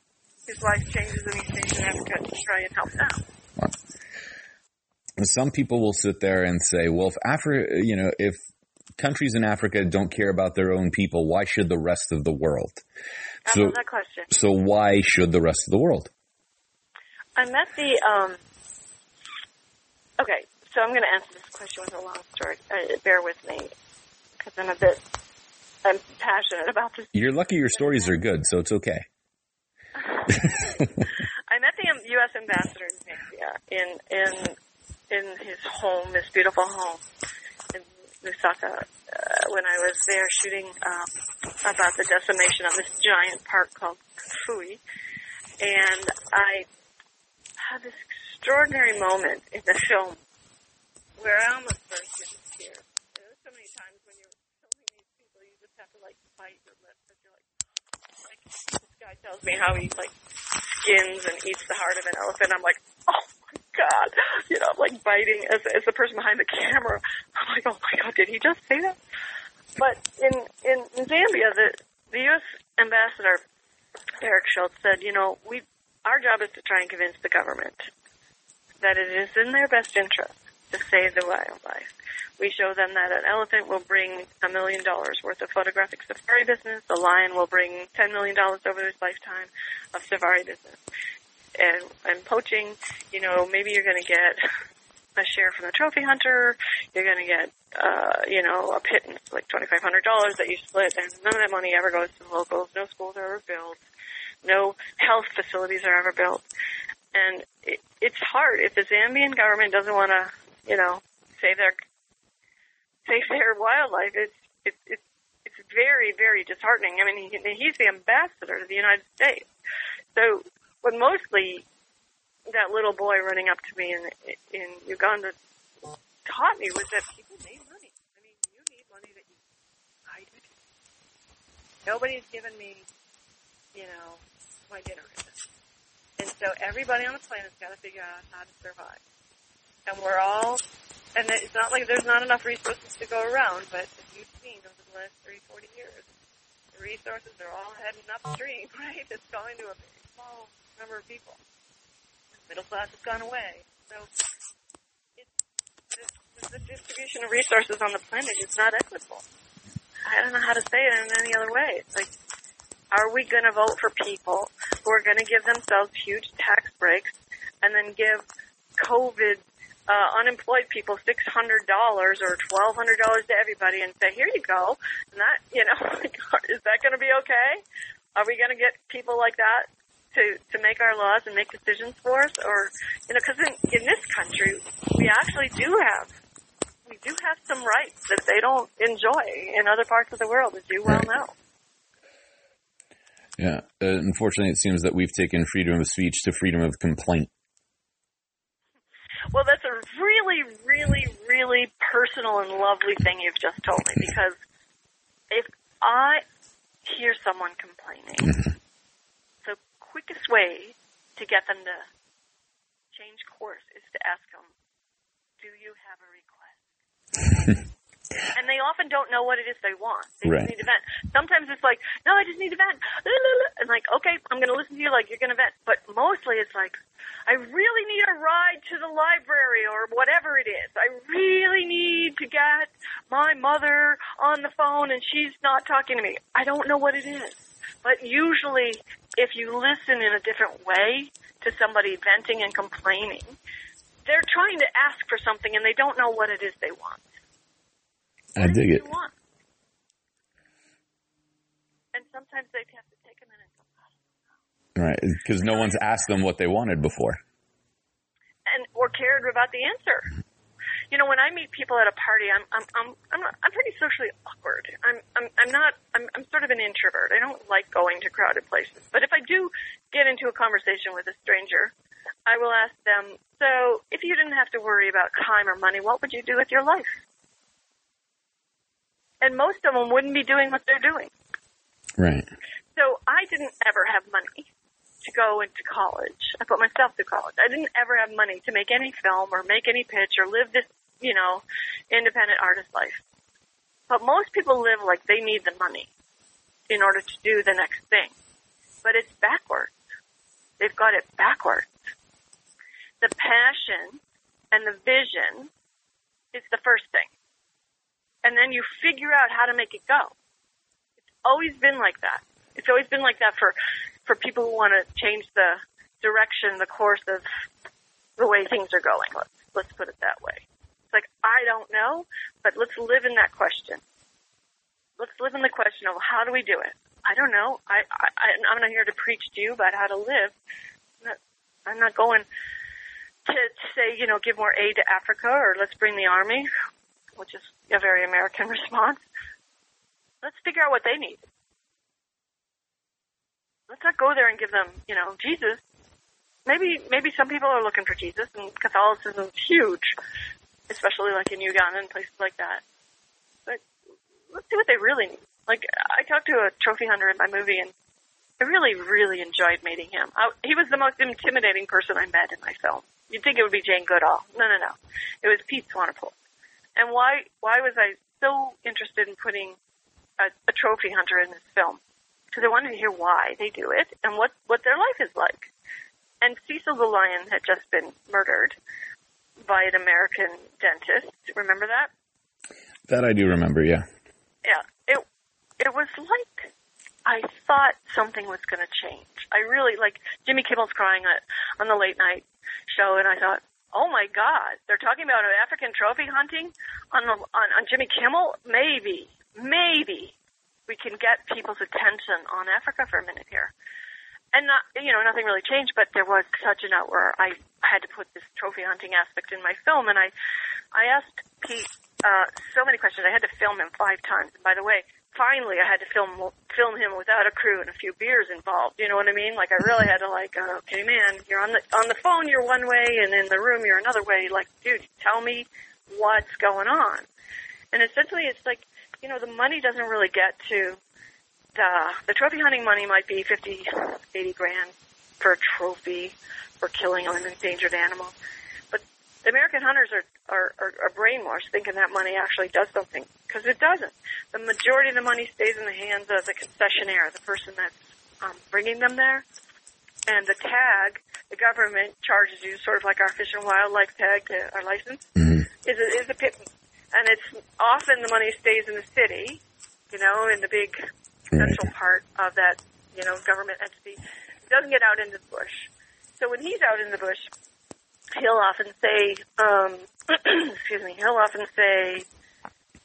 his life changes and he stays in Africa to try and help them. Some people will sit there and say, "Well, if Africa, you know, if countries in Africa don't care about their own people, why should the rest of the world?" I So, that question. so why should the rest of the world? I met the, um, okay, so I'm going to answer this question with a long story. Uh, bear with me, because I'm a bit, I'm passionate about this You're lucky your stories are good, so it's okay. I met the U.S. ambassador in Zambia in in in his home, this beautiful home Lusaka, uh, when I was there shooting um, about the decimation of this giant park called Kafue, and I had this extraordinary moment in the film where I almost burst into tears. There's so many times when you're people, you just have to like bite your because you're like, this guy tells me how he like skins and eats the heart of an elephant. I'm like, oh god, you know, I'm like biting as as the person behind the camera. I'm like, oh my god, did he just say that? But in in, in Zambia, the the U.S. ambassador Eric Schultz said, you know, we our job is to try and convince the government that it is in their best interest to save the wildlife. We show them that an elephant will bring a million dollars worth of photographic safari business. A lion will bring ten million dollars over his lifetime of safari business. And and poaching, you know, maybe you're going to get a share from the trophy hunter. You're going to get uh, you know, a pittance, like $2,500 that you split, and none of that money ever goes to the locals. No schools are ever built. No health facilities are ever built. And it, it's hard. If the Zambian government doesn't want to, you know, save their, save their wildlife, it's, it's, it's, it's very, very disheartening. I mean, he, he's the ambassador to the United States. So what mostly that little boy running up to me in, in Uganda taught me was that people need money. I mean, you need money that you, I. Nobody's given me, you know, my dinner. And so everybody on the planet's got to figure out how to survive. And we're all, and it's not like there's not enough resources to go around, but as you've seen over the last 30, 40 years, the resources are all heading upstream, right? It's going to a very small number of people. Middle class has gone away. So it's, the, distribution of resources on the planet is not equitable. I don't know how to say it in any other way. It's like, are we going to vote for people who are going to give themselves huge tax breaks and then give COVID uh, unemployed people six hundred dollars or twelve hundred dollars to everybody and say, "Here you go," and that you know, is that going to be okay? Are we going to get people like that to to make our laws and make decisions for us, or you know, because in, in this country we actually do have we do have some rights that they don't enjoy in other parts of the world, as you well Right. know. Yeah. Uh, unfortunately, it seems that we've taken freedom of speech to freedom of complaint. Well, that's a really, really, really personal and lovely thing you've just told me because if I hear someone complaining, the quickest way to get them to change course is to ask them, do you have a request? and they often don't know what it is they want. They Right. just need to vent. Sometimes it's like, no, I just need to vent. And like, okay, I'm going to listen to you like you're going to vent. But mostly it's like, I really need a ride to the library or whatever it is. I really need to get my mother on the phone and she's not talking to me. I don't know what it is. But usually if you listen in a different way to somebody venting and complaining, they're trying to ask for something and they don't know what it is they want. I dig it. want? And sometimes they have to take a minute go, oh, Right. Because no one's asked them what they wanted before. and or cared about the answer. Mm-hmm. You know, when I meet people at a party, I'm I'm I'm I'm, not, I'm pretty socially awkward. I'm I'm I'm not I'm I'm sort of an introvert. I don't like going to crowded places. But if I do get into a conversation with a stranger, I will ask them, "So, if you didn't have to worry about time or money, what would you do with your life?" And most of them wouldn't be doing what they're doing. Right. So I didn't ever have money to go into college. I put myself through college. I didn't ever have money to make any film or make any pitch or live this, you know, independent artist life. But most people live like they need the money in order to do the next thing. But it's backwards. They've got it backwards. The passion and the vision is the first thing. And then you figure out how to make it go It's always been like that. It's always been like that for for people who want to change the direction, the course of the way things are going. Let's let's put it that way. It's like I don't know, but let's live in that question. Let's live in the question of how do we do it. I don't know. I, I I'm not here to preach to you about how to live. I'm not, I'm not going to, to say you know give more aid to Africa or let's bring the army, which is a very American response let's figure out what they need. Let's not go there and give them, you know, Jesus. Maybe maybe some people are looking for Jesus, and Catholicism's huge, especially like in Uganda and places like that. But let's see what they really need. Like I talked to a trophy hunter in my movie, and I really, really enjoyed meeting him. I, he was the most intimidating person I met in my film. You'd think it would be Jane Goodall. No, no, no. It was Pete Swanepoel. And why why was I so interested in putting a, a trophy hunter in this film because I wanted to hear why they do it and what what their life is like. And Cecil the lion had just been murdered by an American dentist. Remember that? That I do remember, yeah. Yeah. It it was like I thought something was going to change. I really like Jimmy Kimmel's crying at, on the late night show, and I thought, oh my God, they're talking about African trophy hunting on the on, on Jimmy Kimmel. Maybe, maybe we can get people's attention on Africa for a minute here. And not, you know, nothing really changed, but there was such an where I had to put this trophy hunting aspect in my film, and I, I asked Pete uh, so many questions. I had to film him five times. And by the way, finally, I had to film film him without a crew and a few beers involved. You know what I mean? Like I really had to like, uh, okay, man, you're on the on the phone, you're one way, and in the room, you're another way. Like, dude, tell me what's going on. And essentially, it's like, you know, the money doesn't really get to the the trophy hunting money might be fifty, eighty grand for a trophy for killing an endangered animal. But the American hunters are, are, are, are brainwashed thinking that money actually does something because it doesn't. The majority of the money stays in the hands of the concessionaire, the person that's um, bringing them there. And the tag, the government charges you sort of like our fish and wildlife tag to our license, Mhm. is a, is a. And it's often the money stays in the city, you know, in the big central part of that, you know, government entity. It doesn't get out into the bush. So when he's out in the bush, he'll often say, um, excuse me, he'll often say,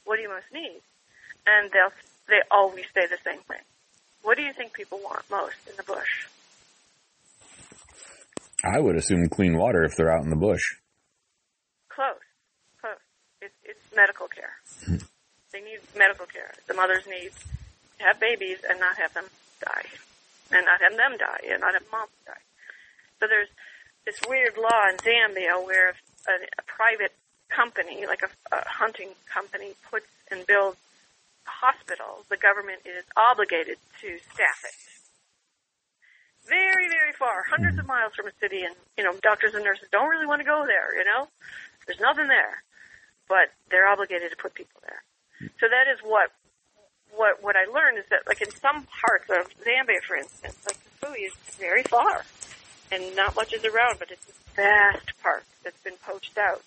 what do you most need? And they'll, they always say the same thing. What do you think people want most in the bush? I would assume clean water if they're out in the bush. Close. Close. Medical care. Mm-hmm. they need medical care. The mothers need to have babies and not have them die. And not have them die and not have moms die. So there's this weird law in Zambia where if a, a private company, like a, a hunting company, puts and builds hospitals, the government is obligated to staff it. Very, very far, hundreds of mm-hmm. miles from a city, and you know, doctors and nurses don't really want to go there. You know, there's nothing there, but they're obligated to put people there. So that is what what what I learned is that, like in some parts of Zambia, for instance, like Kafue is very far, and not much is around, but it's a vast park that's been poached out.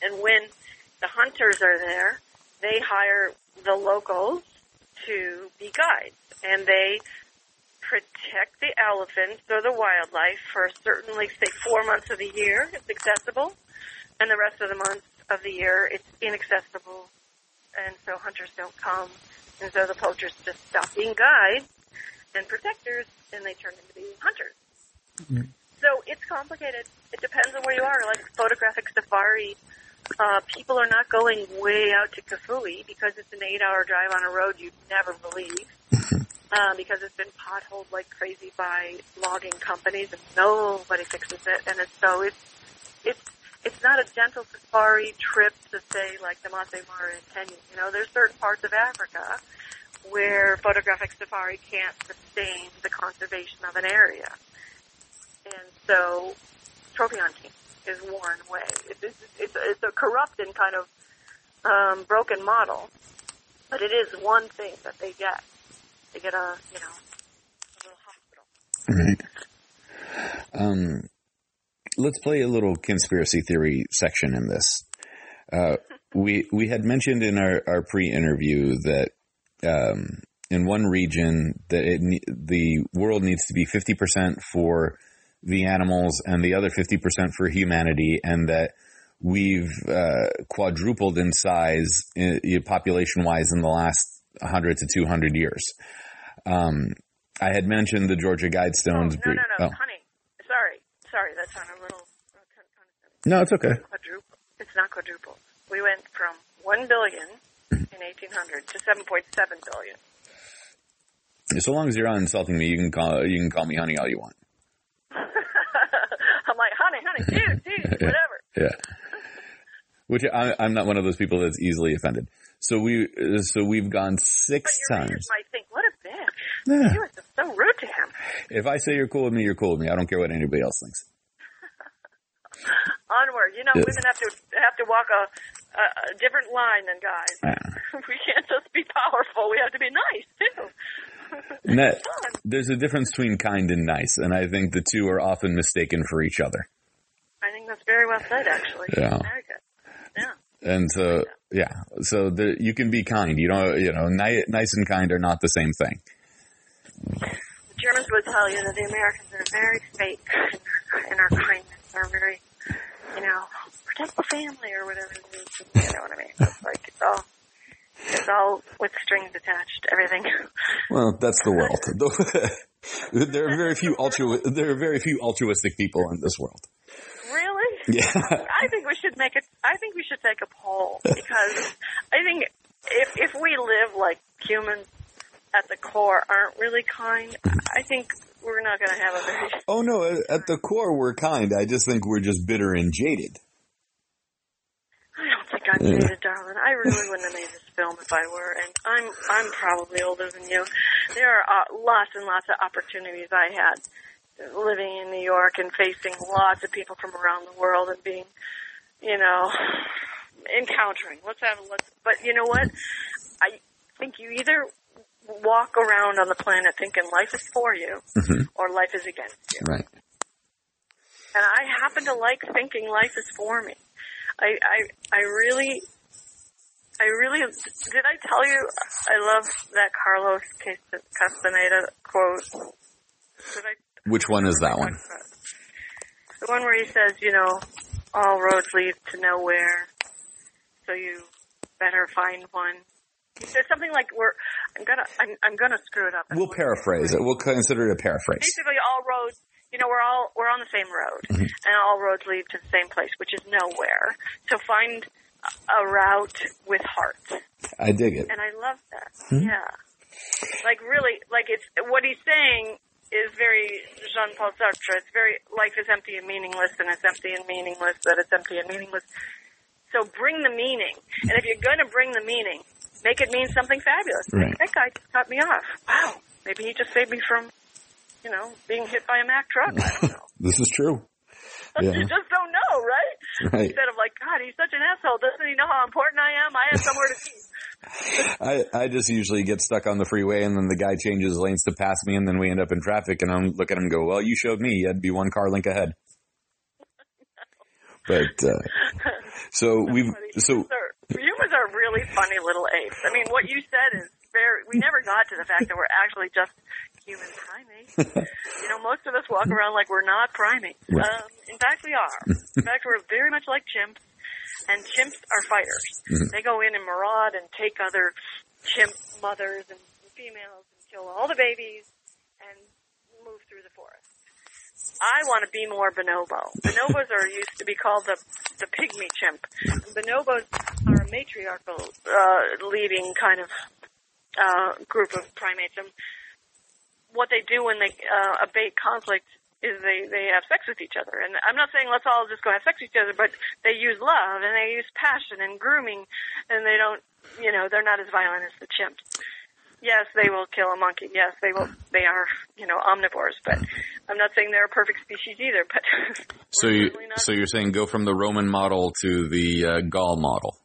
And when the hunters are there, they hire the locals to be guides, and they protect the elephants or the wildlife for certainly say four months of the year it's accessible, and the rest of the months of the year it's inaccessible, and so hunters don't come, and so the poachers just stop being guides and protectors, and they turn into being hunters. So it's complicated. It depends on where you are. Like photographic safari, uh, people are not going way out to Kafue because it's an eight-hour drive on a road you'd never believe. Um, because it's been potholed like crazy by logging companies and nobody fixes it. And it's, so it's, it's, it's not a gentle safari trip to say like the Masai Mara in Kenya. You know, there's certain parts of Africa where photographic safari can't sustain the conservation of an area. And so trophy hunting is worn away. It's, it's, it's, a, it's a corrupt and kind of um, broken model, but it is one thing that they get. They get a, you know, a little hospital. Right. Um, let's play a little conspiracy theory section in this. Uh, we we had mentioned in our, our pre-interview that um, in one region that it, the world needs to be fifty percent for the animals and the other fifty percent for humanity, and that we've uh, quadrupled in size, uh, population wise, in the last hundred to two hundred years. Um, I had mentioned the Georgia Guidestones. no, no, no, oh. honey. Sorry, sorry. That sounded a little. Uh, no, it's okay. Quadruple. It's not quadruple. We went from one billion in 1800 to 7.7 billion. So long as you're not insulting me, you can call you can call me honey all you want. I'm like, honey, honey, dude, dude, whatever. Yeah. Which I, I'm not one of those people that's easily offended. So we so we've gone six times. might think, what a bitch. Yeah. Was just so rude to him. If I say you're cool with me, you're cool with me. I don't care what anybody else thinks. Onward. You know, Yes. women have to have to walk a, a, a different line than guys. Yeah. we can't just be powerful. We have to be nice too. That, there's a difference between kind and nice, and I think the two are often mistaken for each other. I think that's very well said, actually. Yeah. Very good. Yeah. And so, yeah, so the, you can be kind. You know, you know, ni- nice and kind are not the same thing. The Germans would tell you that the Americans are very fake in our, in our kindness. They're very, you know, protect the family or whatever it is. You know what I mean? It's like it's all it's all with strings attached. Everything. Well, that's the world. there are very few altru- there are very few altruistic people in this world. Really? Yeah. I think we should make a. I think we should take a poll because I think if if we live like humans at the core aren't really kind, mm-hmm. I think we're not going to have a very. Oh no, at the core we're kind. I just think we're just bitter and jaded. I don't think I'm jaded, darling. I really wouldn't have made this film if I were, and I'm I'm probably older than you. There are uh, lots and lots of opportunities I had living in New York and facing lots of people from around the world and being, you know, encountering. Let's have a let's. But you know what? I think you either walk around on the planet thinking life is for you Mhm. or life is against you. Right. And I happen to like thinking life is for me. I, I, I really, I really, did I tell you I love that Carlos Cas- Castaneda quote? Did I? Which one is that one? The one where he says, you know, all roads lead to nowhere, so you better find one. He says something like, "We're, I'm gonna, I'm, I'm gonna screw it up." We'll paraphrase it. We'll consider it a paraphrase. basically all roads you know we're all we're on the same road. Mm-hmm. And all roads lead to the same place which is nowhere. So find a route with heart. I dig it. and i love that. Hmm? Yeah. Like really like it's what he's saying is very jean-paul sartre. It's very life is empty and meaningless and it's empty and meaningless that it's empty and meaningless. So bring the meaning. And if you're going to bring the meaning make it mean something fabulous Right. that guy just cut me off wow maybe he just saved me from you know, being hit by a Mack truck. I don't know. This is true. you just don't know, right? Right. Instead of like, God, he's such an asshole. Doesn't he know how important I am? I have somewhere to be. I, I just usually get stuck on the freeway and then the guy changes lanes to pass me and then we end up in traffic and I'm look at him and go, well, you showed me. You had to be one car link ahead. But, uh, so we've, so, Humans are, humans are really funny little apes. I mean, what you said is very, we never got to the fact that we're actually just human primates. you know, most of us walk around like we're not primates. Right. Um, in fact, we are. In fact, we're very much like chimps, and chimps are fighters. Mhm. They go in and maraud and take other chimp mothers and females and kill all the babies and move through the forest. I want to be more bonobo. Bonobos are used to be called the the pygmy chimp. Bonobos are a matriarchal uh, leading kind of uh, group of primates. And what they do when they uh, abate conflict is they they have sex with each other. And I'm not saying let's all just go have sex with each other, but they use love and they use passion and grooming, and they don't, you know, they're not as violent as the chimps. Yes, they will kill a monkey. Yes, they will. They are, you know, omnivores. But I'm not saying they're a perfect species either. But so you, so you're saying go from the Roman model to the uh, Gaul model.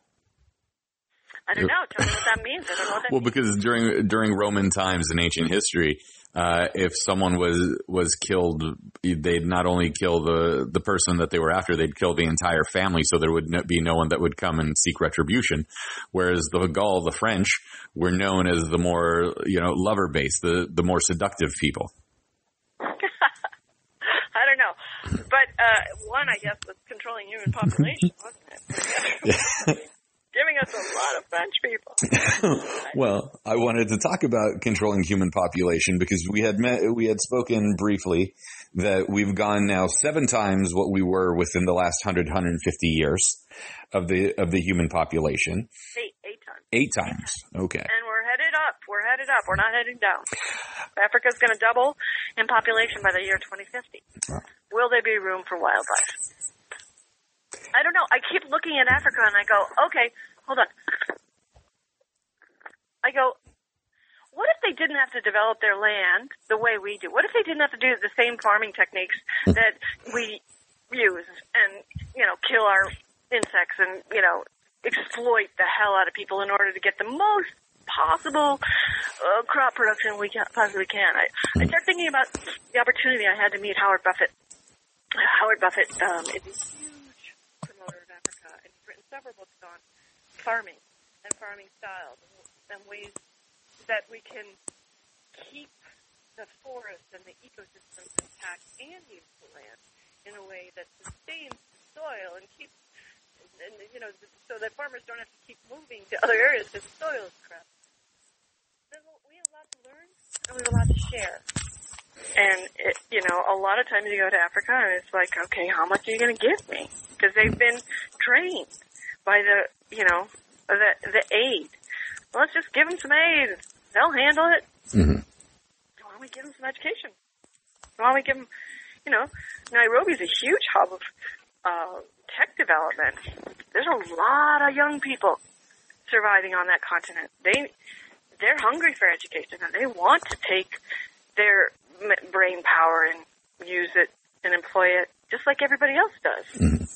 I don't know. Tell me what that means. I don't know what that Well, means. because during during Roman times in ancient history, uh, if someone was was killed, they'd not only kill the the person that they were after, they'd kill the entire family, so there would be no one that would come and seek retribution. Whereas the Gaul, the French, were known as the more you know lover based, the the more seductive people. I don't know. But uh, one, I guess, was controlling human population, wasn't it? Giving us a lot of French people. well, I wanted to talk about controlling human population because we had met, we had spoken briefly that we've gone now seven times what we were within the last 100, 150 years of the, of the human population. Eight, eight times. Eight times. Okay. And we're headed up. We're headed up. We're not heading down. Africa's going to double in population by the year 2050. Wow. Will there be room for wildlife? I don't know. I keep looking at Africa and I go, okay, hold on. I go, what if they didn't have to develop their land the way we do? What if they didn't have to do the same farming techniques that we use and, you know, kill our insects and, you know, exploit the hell out of people in order to get the most possible uh, crop production we can, possibly can. I, I start thinking about the opportunity I had to meet Howard Buffett. Howard Buffett um, is a huge promoter of Africa, several books on farming and farming styles and ways that we can keep the forest and the ecosystems intact and use the land in a way that sustains the soil and keeps and you know, so that farmers don't have to keep moving to other areas because the soil is crap. There's We have a lot to learn and we have a lot to share. And it, you know, a lot of times you go to Africa and it's like, okay, how much are you going to give me? Because they've been trained by the, you know, the the aid. Well, let's just give them some aid. They'll handle it. Mhm. Why don't we give them some education? Why don't we give them, you know, Nairobi's a huge hub of uh, tech development. There's a lot of young people surviving on that continent. They they're hungry for education and they want to take their m- brain power and use it and employ it just like everybody else does.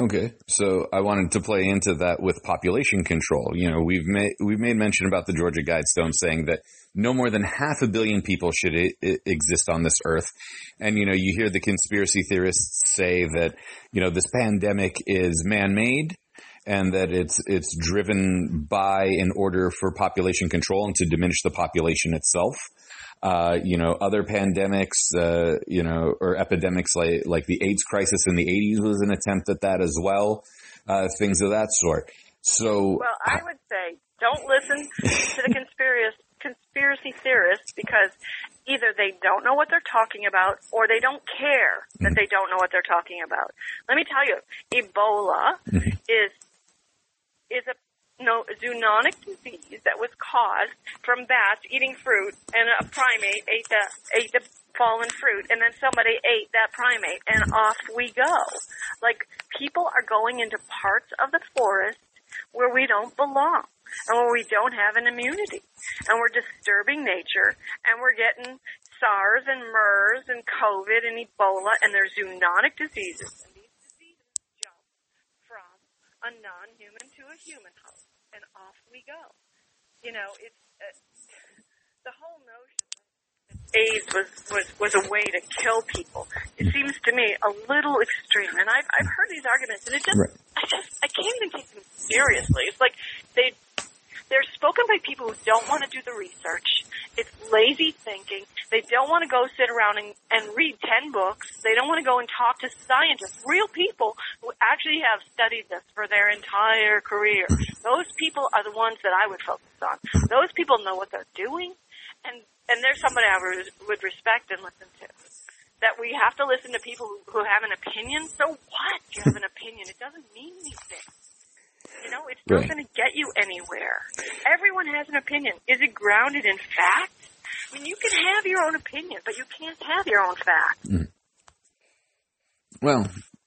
Okay, so I wanted to play into that with population control. You know, we've made we've made mention about the Georgia Guidestone saying that no more than half a billion people should I- exist on this earth, and you know, you hear the conspiracy theorists say that you know this pandemic is man-made and that it's it's driven by in order for population control and to diminish the population itself. Uh, you know, other pandemics, uh, you know, or epidemics like, like the AIDS crisis in the 80s was an attempt at that as well. Uh, things of that sort. So, Well, I would say don't listen to the conspiracy conspiracy theorists because either they don't know what they're talking about or they don't care that they don't know what they're talking about. Let me tell you, Ebola is is a no zoonotic disease that was caused from bats eating fruit and a primate ate the ate the fallen fruit and then somebody ate that primate and off we go. Like people are going into parts of the forest where we don't belong and where we don't have an immunity and we're disturbing nature and we're getting SARS and MERS and COVID and Ebola and they're zoonotic diseases and these diseases jump from a non-human to a human and off we go. You know, it's uh, the whole notion that AIDS was, was was a way to kill people. It seems to me a little extreme, and I've I've heard these arguments, and it just Right. I just I can't even take them seriously. It's like they they're spoken by people who don't want to do the research. It's lazy thinking. They don't want to go sit around and, and read 10 books. They don't want to go and talk to scientists, real people who actually have studied this for their entire career. Those people are the ones that I would focus on. Those people know what they're doing and, and they're somebody I would, respect and listen to. That we have to listen to people who, who have an opinion. So what? You have an opinion. It doesn't mean anything. You know, it's not Right. going to get you anywhere. Everyone has an opinion. Is it grounded in fact? I mean, you can have your own opinion, but you can't have your own fact. well,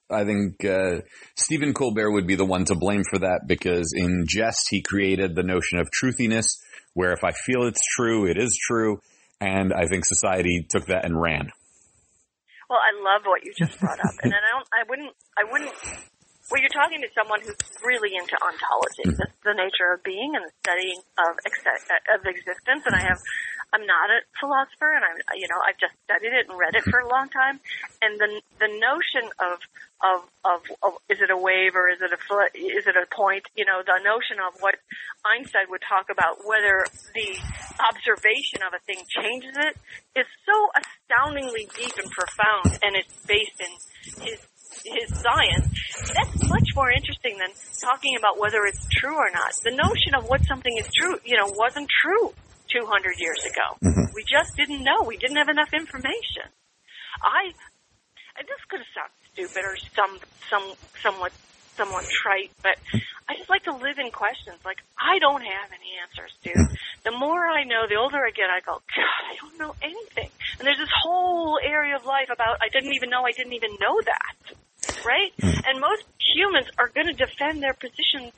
I think uh, Stephen Colbert would be the one to blame for that because in jest he created the notion of truthiness, where if I feel it's true, it is true, and I think society took that and ran. Well, I love what you just brought up, and I don't. I wouldn't. I wouldn't. Well, you're talking to someone who's really into ontology, mm-hmm. the, the nature of being and the studying of ex- uh, of existence. And I have, I'm not a philosopher, and I'm, you know, I've just studied it and read it mm-hmm. for a long time. And the the notion of of of, of is it a wave or is it a fl- is it a point? You know, the notion of what Einstein would talk about whether the observation of a thing changes it is so astoundingly deep and profound, and it's based in his his science, that's much more interesting than talking about whether it's true or not. The notion of what something is true, you know, wasn't true 200 years ago. Mm-hmm. We just didn't know. We didn't have enough information. I, and this could have sound stupid or some, some, somewhat, somewhat trite, but I just like to live in questions. Like, I don't have any answers, dude. Hmm. The more I know, the older I get, I go, God, I don't know anything. And there's this whole area of life about, I didn't even know I didn't even know that right? Hmm. And most humans are going to defend their position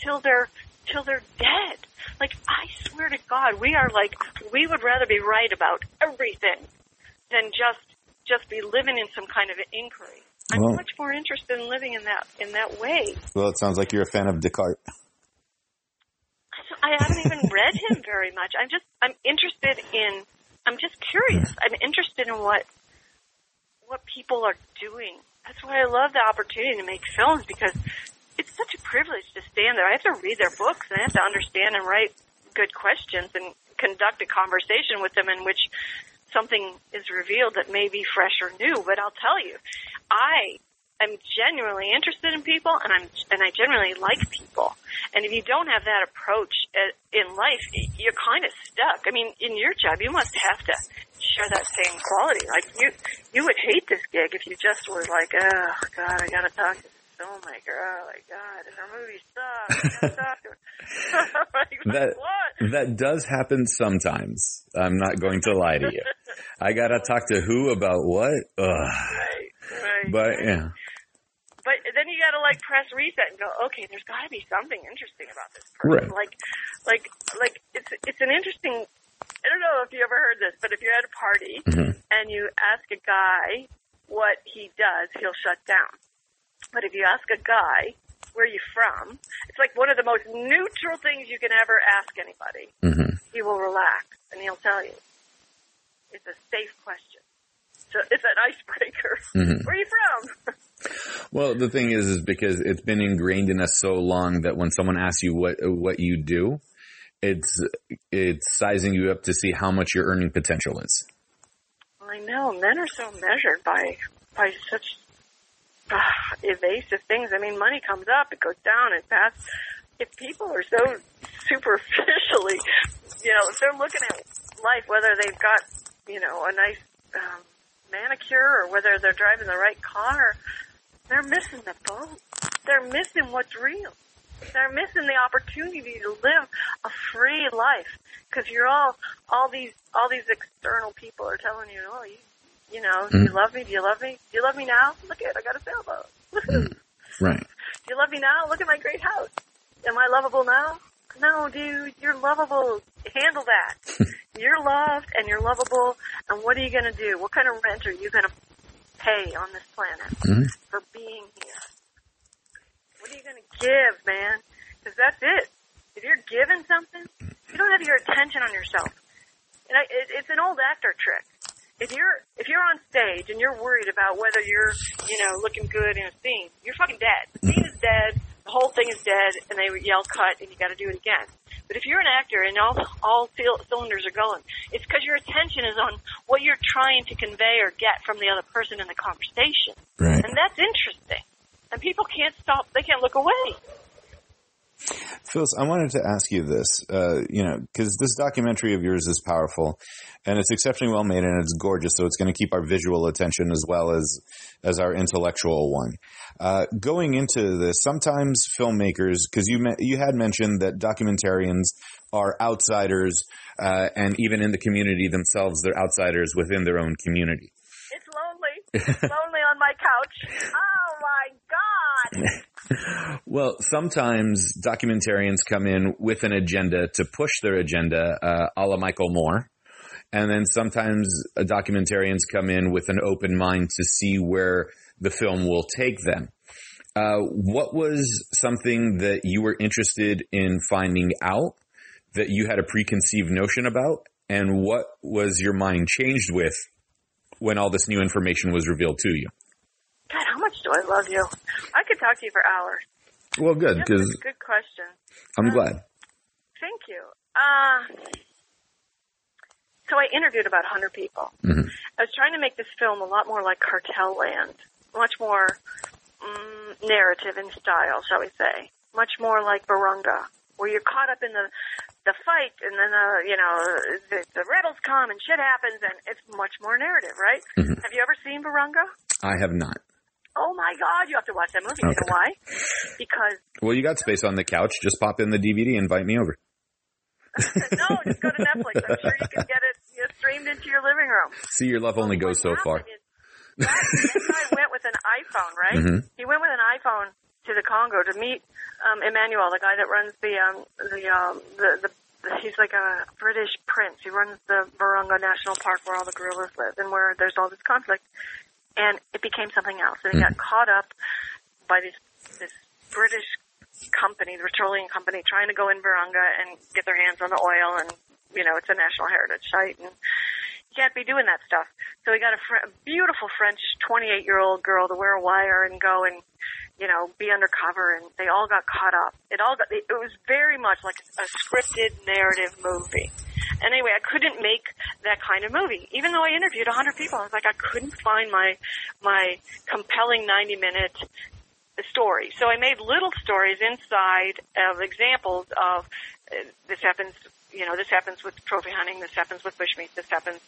till they're till they're dead. Like I swear to God, we are like we would rather be right about everything than just just be living in some kind of an inquiry. I'm Well- much more interested in living in that in that way. Well, it sounds like you're a fan of Descartes. I haven't even read him very much. I'm just I'm interested in I'm just curious. I'm interested in what what people are doing. That's why I love the opportunity to make films because it's such a privilege to stand there. I have to read their books and I have to understand and write good questions and conduct a conversation with them in which something is revealed that may be fresh or new. But I'll tell you, I I'm genuinely interested in people, and I'm and I genuinely like people. And if you don't have that approach uh, in life, you're kind of stuck. I mean, in your job, you must have to share that same quality. Like you, you would hate this gig if you just were like, oh God, I talk to this filmmaker. Oh my God, and her movie sucks. I gotta talk to her. like, That what? that does happen sometimes. I'm not going to lie to you. I gotta talk to who about what? Ugh. Right, right. But yeah, But then you got to like press reset and go, okay, there's got to be something interesting about this person. Right. Like, like, like it's it's an interesting. I don't know if you ever heard this, but if you're at a party Mhm. and you ask a guy what he does, he'll shut down. But if you ask a guy where are you from, it's like one of the most neutral things you can ever ask anybody. hmm He will relax and he'll tell you. It's a safe question. So it's an icebreaker. Mhm. Where are you from? Well, the thing is, is because it's been ingrained in us so long that when someone asks you what what you do, it's it's sizing you up to see how much your earning potential is. I know men are so measured by by such uh, evasive things. I mean, money comes up, it goes down, it passes. If people are so superficially, you know, if they're looking at life, whether they've got, you know, a nice um, manicure or whether they're driving the right car, they're missing the boat. They're missing what's real. They're missing the opportunity to live a free life because you're all all these all these external people are telling you, oh, you you know, do you love me? Do you love me? Do you love me now? Look at I got a sailboat. Woohoo. Right. Do you love me now? Look at my great house. Am I lovable now? No, dude, you're lovable. Handle that. you're loved and you're lovable. And what are you going to do? What kind of rent are you going to pay on this planet Mhm. for being here? What are you going to give, man? Because that's it. If you're giving something, you don't have your attention on yourself. And I, it, it's an old actor trick. If you're if you're on stage and you're worried about whether you're you know looking good in a scene, you're fucking dead. The scene is dead. The whole thing is dead, and they yell cut, and you got to do it again. But if you're an actor and all all cyl- cylinders are going, it's because your attention is on what you're trying to convey or get from the other person in the conversation, Right. and that's interesting. And people can't stop; they can't look away. Phyllis, I wanted to ask you this, uh, you know, because this documentary of yours is powerful, and it's exceptionally well made, and it's gorgeous. So it's going to keep our visual attention as well as as our intellectual one. Uh, going into this, sometimes filmmakers, because you me- you had mentioned that documentarians are outsiders, uh, and even in the community themselves, they're outsiders within their own community. It's lonely. It's lonely on my couch. God! Well, sometimes documentarians come in with an agenda to push their agenda, uh, a la Michael Moore. And then sometimes uh, documentarians come in with an open mind to see where the film will take them. Uh, what was something that you were interested in finding out that you had a preconceived notion about? And what was your mind changed with when all this new information was revealed to you? God, how much do I love you? I could talk to you for hours. Well, good, because good question. I'm glad. Thank you. Uh, so I interviewed about 100 people. Mhm. I was trying to make this film a lot more like Cartel Land, much more mm, narrative in style, shall we say, much more like Virunga, where you're caught up in the the fight, and then uh, you know the, the rebels come and shit happens, and it's much more narrative, right? Mhm. Have you ever seen Virunga? I have not. Oh my God, you have to watch that movie. You know why? Because Well, you got space on the couch. Just pop in the DVD invite me over. no, just go to Netflix. I'm sure you can get it you know, streamed into your living room. See, your love only Well, goes so far. is That, this guy went with an iPhone, right? Mhm. He went with an iPhone to the Congo to meet um, Emmanuel, the guy that runs the um, the, um, the the the he's like a British prince. He runs the Virunga National Park where all the gorillas live and where there's all this conflict. And it became something else. And he got mm-hmm. caught up by this this British company, the petroleum company, trying to go in Virunga and get their hands on the oil. And you know, it's a national heritage site, and you can't be doing that stuff. So he got a, fr- a beautiful French 28 year old girl to wear a wire and go and, you know, be undercover and they all got caught up. It all got, it was very much like a scripted narrative movie. Anyway, I couldn't make that kind of movie. Even though I interviewed a hundred people, I was like, I couldn't find my my compelling ninety minute story. So I made little stories inside of examples of uh, this happens. You know, this happens with trophy hunting. This happens with bushmeat. This happens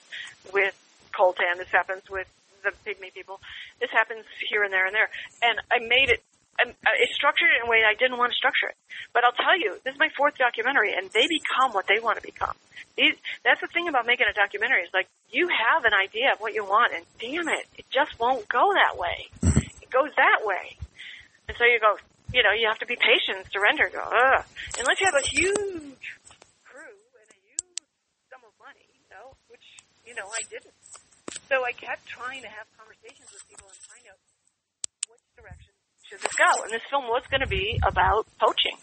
with coltan. This happens with the pygmy people. This happens here and there and there. And I made it um, I structured it in a way I didn't want to structure it. But I'll tell you, this is my fourth documentary, and they become what they want to become. These, that's the thing about making a documentary. Is like you have an idea of what you want, and damn it, it just won't go that way. It goes that way, and so you go. You know, you have to be patient, surrender, go. Ugh. Unless you have a huge crew and a huge sum of money, you know, which you know I didn't. So I kept trying to have conversations with people and find out which should this go. And this film was going to be about poaching.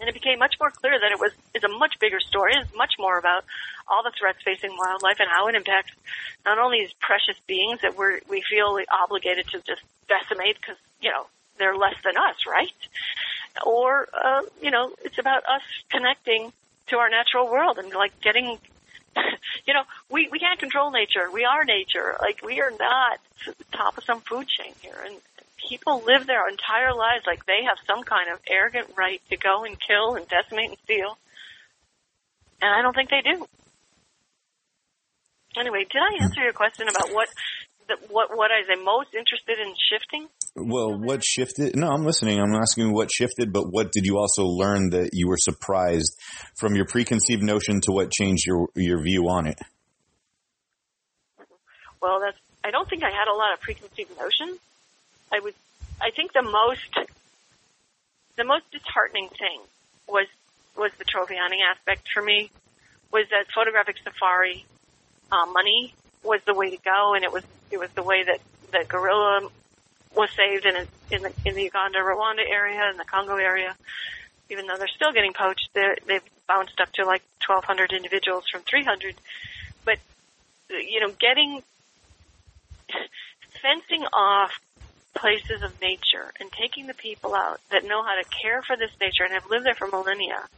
And it became much more clear that it was is a much bigger story. It's much more about all the threats facing wildlife and how it impacts not only these precious beings that we're we feel obligated to just decimate because you know they're less than us, right? Or uh, you know, it's about us connecting to our natural world and like getting you know, we, we can't control nature. We are nature. Like, we are not the top of some food chain here. And people live their entire lives like they have some kind of arrogant right to go and kill and decimate and steal. And I don't think they do. Anyway, did I answer your question about what the, what what I am most interested in shifting? Well, what shifted? No, I'm listening. I'm asking what shifted, but what did you also learn that you were surprised from your preconceived notion to what changed your your view on it? Well, that's. I don't think I had a lot of preconceived notions. I would. I think the most the most disheartening thing was was the hunting aspect for me. Was that photographic safari uh, money was the way to go, and it was it was the way that that gorilla was saved in in the in the Uganda Rwanda area and the Congo area. Even though they're still getting poached, they've bounced up to like 1,200 individuals from 300. But you know, getting fencing off places of nature and taking the people out that know how to care for this nature and have lived there for millennia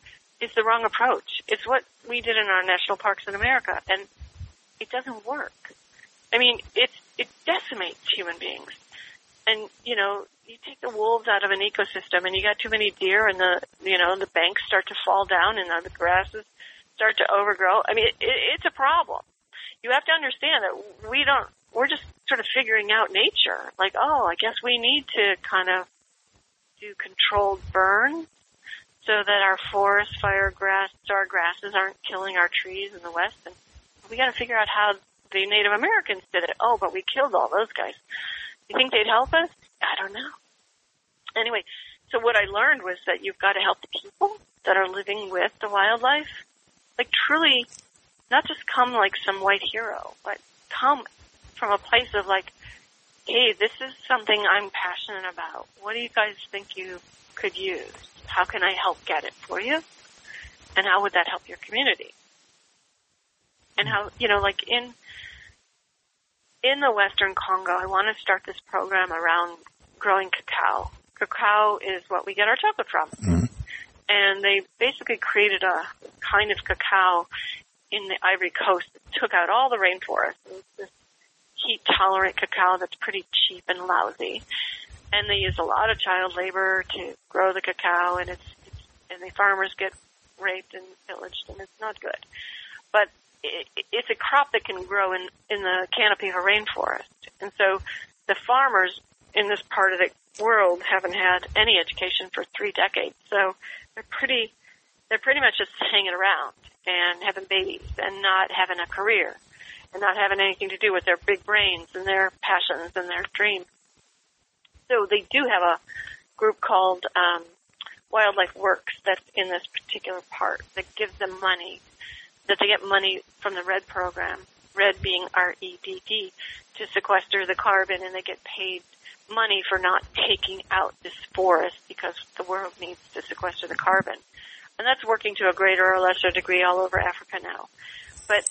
is the wrong approach. It's what we did in our national parks in America, and it doesn't work. I mean, it's it decimates human beings. And you know, you take the wolves out of an ecosystem, and you got too many deer, and the you know the banks start to fall down, and the grasses start to overgrow. I mean, it, it's a problem. You have to understand that we don't. We're just sort of figuring out nature. Like, oh, I guess we need to kind of do controlled burn so that our forest fire grass, our grasses aren't killing our trees in the west. And we got to figure out how the Native Americans did it. Oh, but we killed all those guys. You think they'd help us? I don't know. Anyway, so what I learned was that you've got to help the people that are living with the wildlife. Like truly, not just come like some white hero, but come from a place of like, hey, this is something I'm passionate about. What do you guys think you could use? How can I help get it for you? And how would that help your community? And how, you know, like in, in the Western Congo, I want to start this program around growing cacao. Cacao is what we get our chocolate from. Mm-hmm. And they basically created a kind of cacao in the Ivory Coast that took out all the rainforest. this heat tolerant cacao that's pretty cheap and lousy. And they use a lot of child labor to grow the cacao and it's, it's and the farmers get raped and pillaged and it's not good. But it, it's a crop that can grow in, in the canopy of a rainforest. And so the farmers in this part of the world haven't had any education for three decades. So they're pretty, they're pretty much just hanging around and having babies and not having a career and not having anything to do with their big brains and their passions and their dreams. So they do have a group called um, Wildlife Works that's in this particular part that gives them money, that they get money from the REDD program, REDD being R-E-D-D, to sequester the carbon and they get paid money for not taking out this forest because the world needs to sequester the carbon. And that's working to a greater or lesser degree all over Africa now. But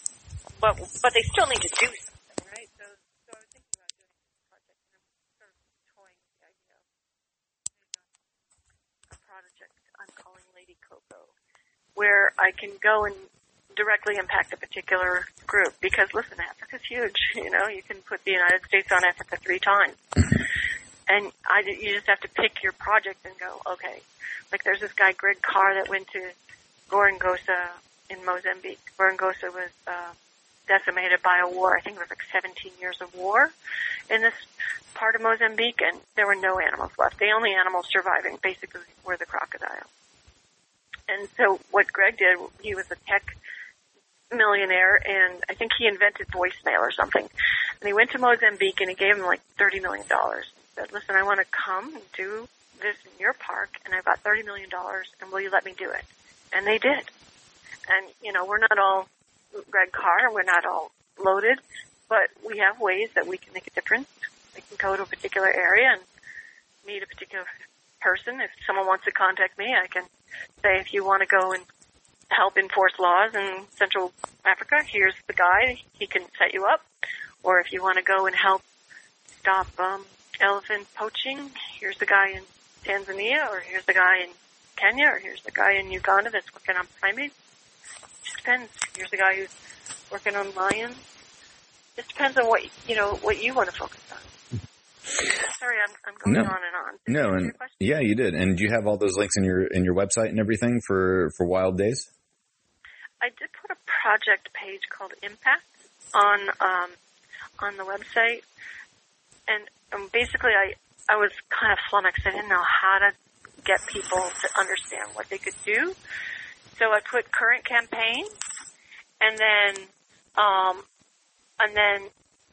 but but they still need to do something, right? So so I was thinking about doing project, I'm sort of toying the idea of a project I'm calling Lady Coco, where I can go and directly impact a particular group because listen, Africa's huge. You know, you can put the United States on Africa three times, and I you just have to pick your project and go okay. Like there's this guy Greg Carr that went to Gorongosa in Mozambique. Gorongosa was uh, decimated by a war. I think it was like 17 years of war in this part of Mozambique, and there were no animals left. The only animals surviving basically were the crocodiles. And so what Greg did, he was a tech millionaire, and I think he invented voicemail or something. And he went to Mozambique, and he gave him like $30 million. He said, listen, I want to come and do this in your park, and I've got $30 million, and will you let me do it? And they did. And, you know, we're not all Greg Carr. we're not all loaded, but we have ways that we can make a difference. We can go to a particular area and meet a particular person. If someone wants to contact me, I can say, if you want to go and help enforce laws in Central Africa, here's the guy. He can set you up. Or if you want to go and help stop um, elephant poaching, here's the guy in Tanzania, or here's the guy in Kenya, or here's the guy in Uganda that's working on primates. Just depends. Here's the guy who's working on lions. Just depends on what you know what you want to focus on. Sorry, I'm, I'm going No. on and on. Did No, and yeah, you did. And do you have all those links in your in your website and everything for for Wild Daze? I did put a project page called Impact on um, on the website, and um, basically, I I was kind of flummoxed. I didn't know how to get people to understand what they could do, so I put current campaign, and then um, and then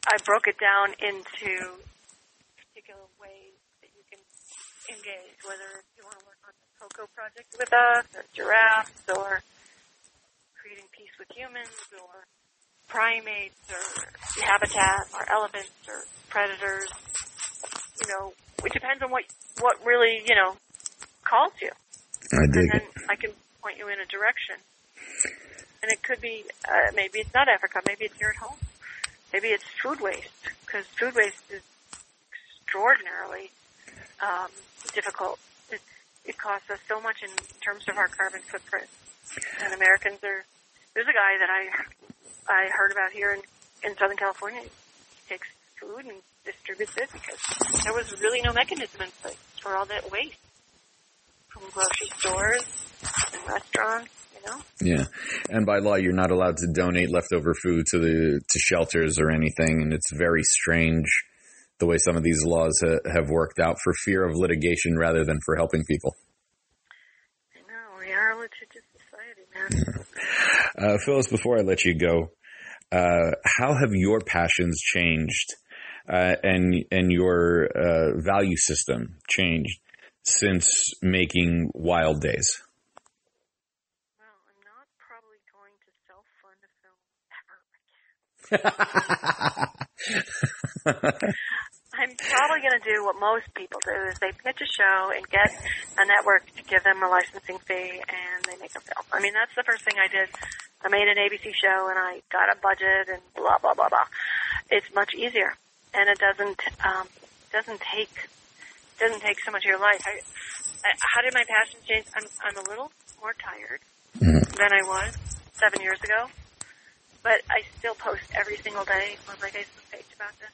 I broke it down into particular ways that you can engage, whether you want to work on the Cocoa project with us, or giraffes, or creating peace with humans or primates or habitat or elephants or predators. You know, it depends on what what really you know calls you, I and dig then it. I can point you in a direction. And it could be uh, maybe it's not Africa, maybe it's here at home, maybe it's food waste because food waste is extraordinarily um, difficult. It, it costs us so much in terms of our carbon footprint, and Americans are there's a guy that I I heard about here in in Southern California. He takes food and distributes it because there was really no mechanism in place for all that waste from grocery stores and restaurants. You know, Yeah, and by law, you're not allowed to donate leftover food to the to shelters or anything, and it's very strange the way some of these laws ha- have worked out for fear of litigation rather than for helping people. I know we are a litigious society, man. Uh, Phyllis, before I let you go, uh, how have your passions changed uh, and and your uh, value system changed since making Wild Daze? Well, I'm not probably going to self-fund a film ever again. I'm probably going to do what most people do is they pitch a show and get a network to give them a licensing fee and they make a film. I mean, that's the first thing I did. I made an ABC show and I got a budget and blah, blah, blah, blah. It's much easier and it doesn't, um, doesn't take, doesn't take so much of your life. I, I, how did my passion change? I'm, I'm a little more tired than I was seven years ago, but I still post every single day on my Facebook page about this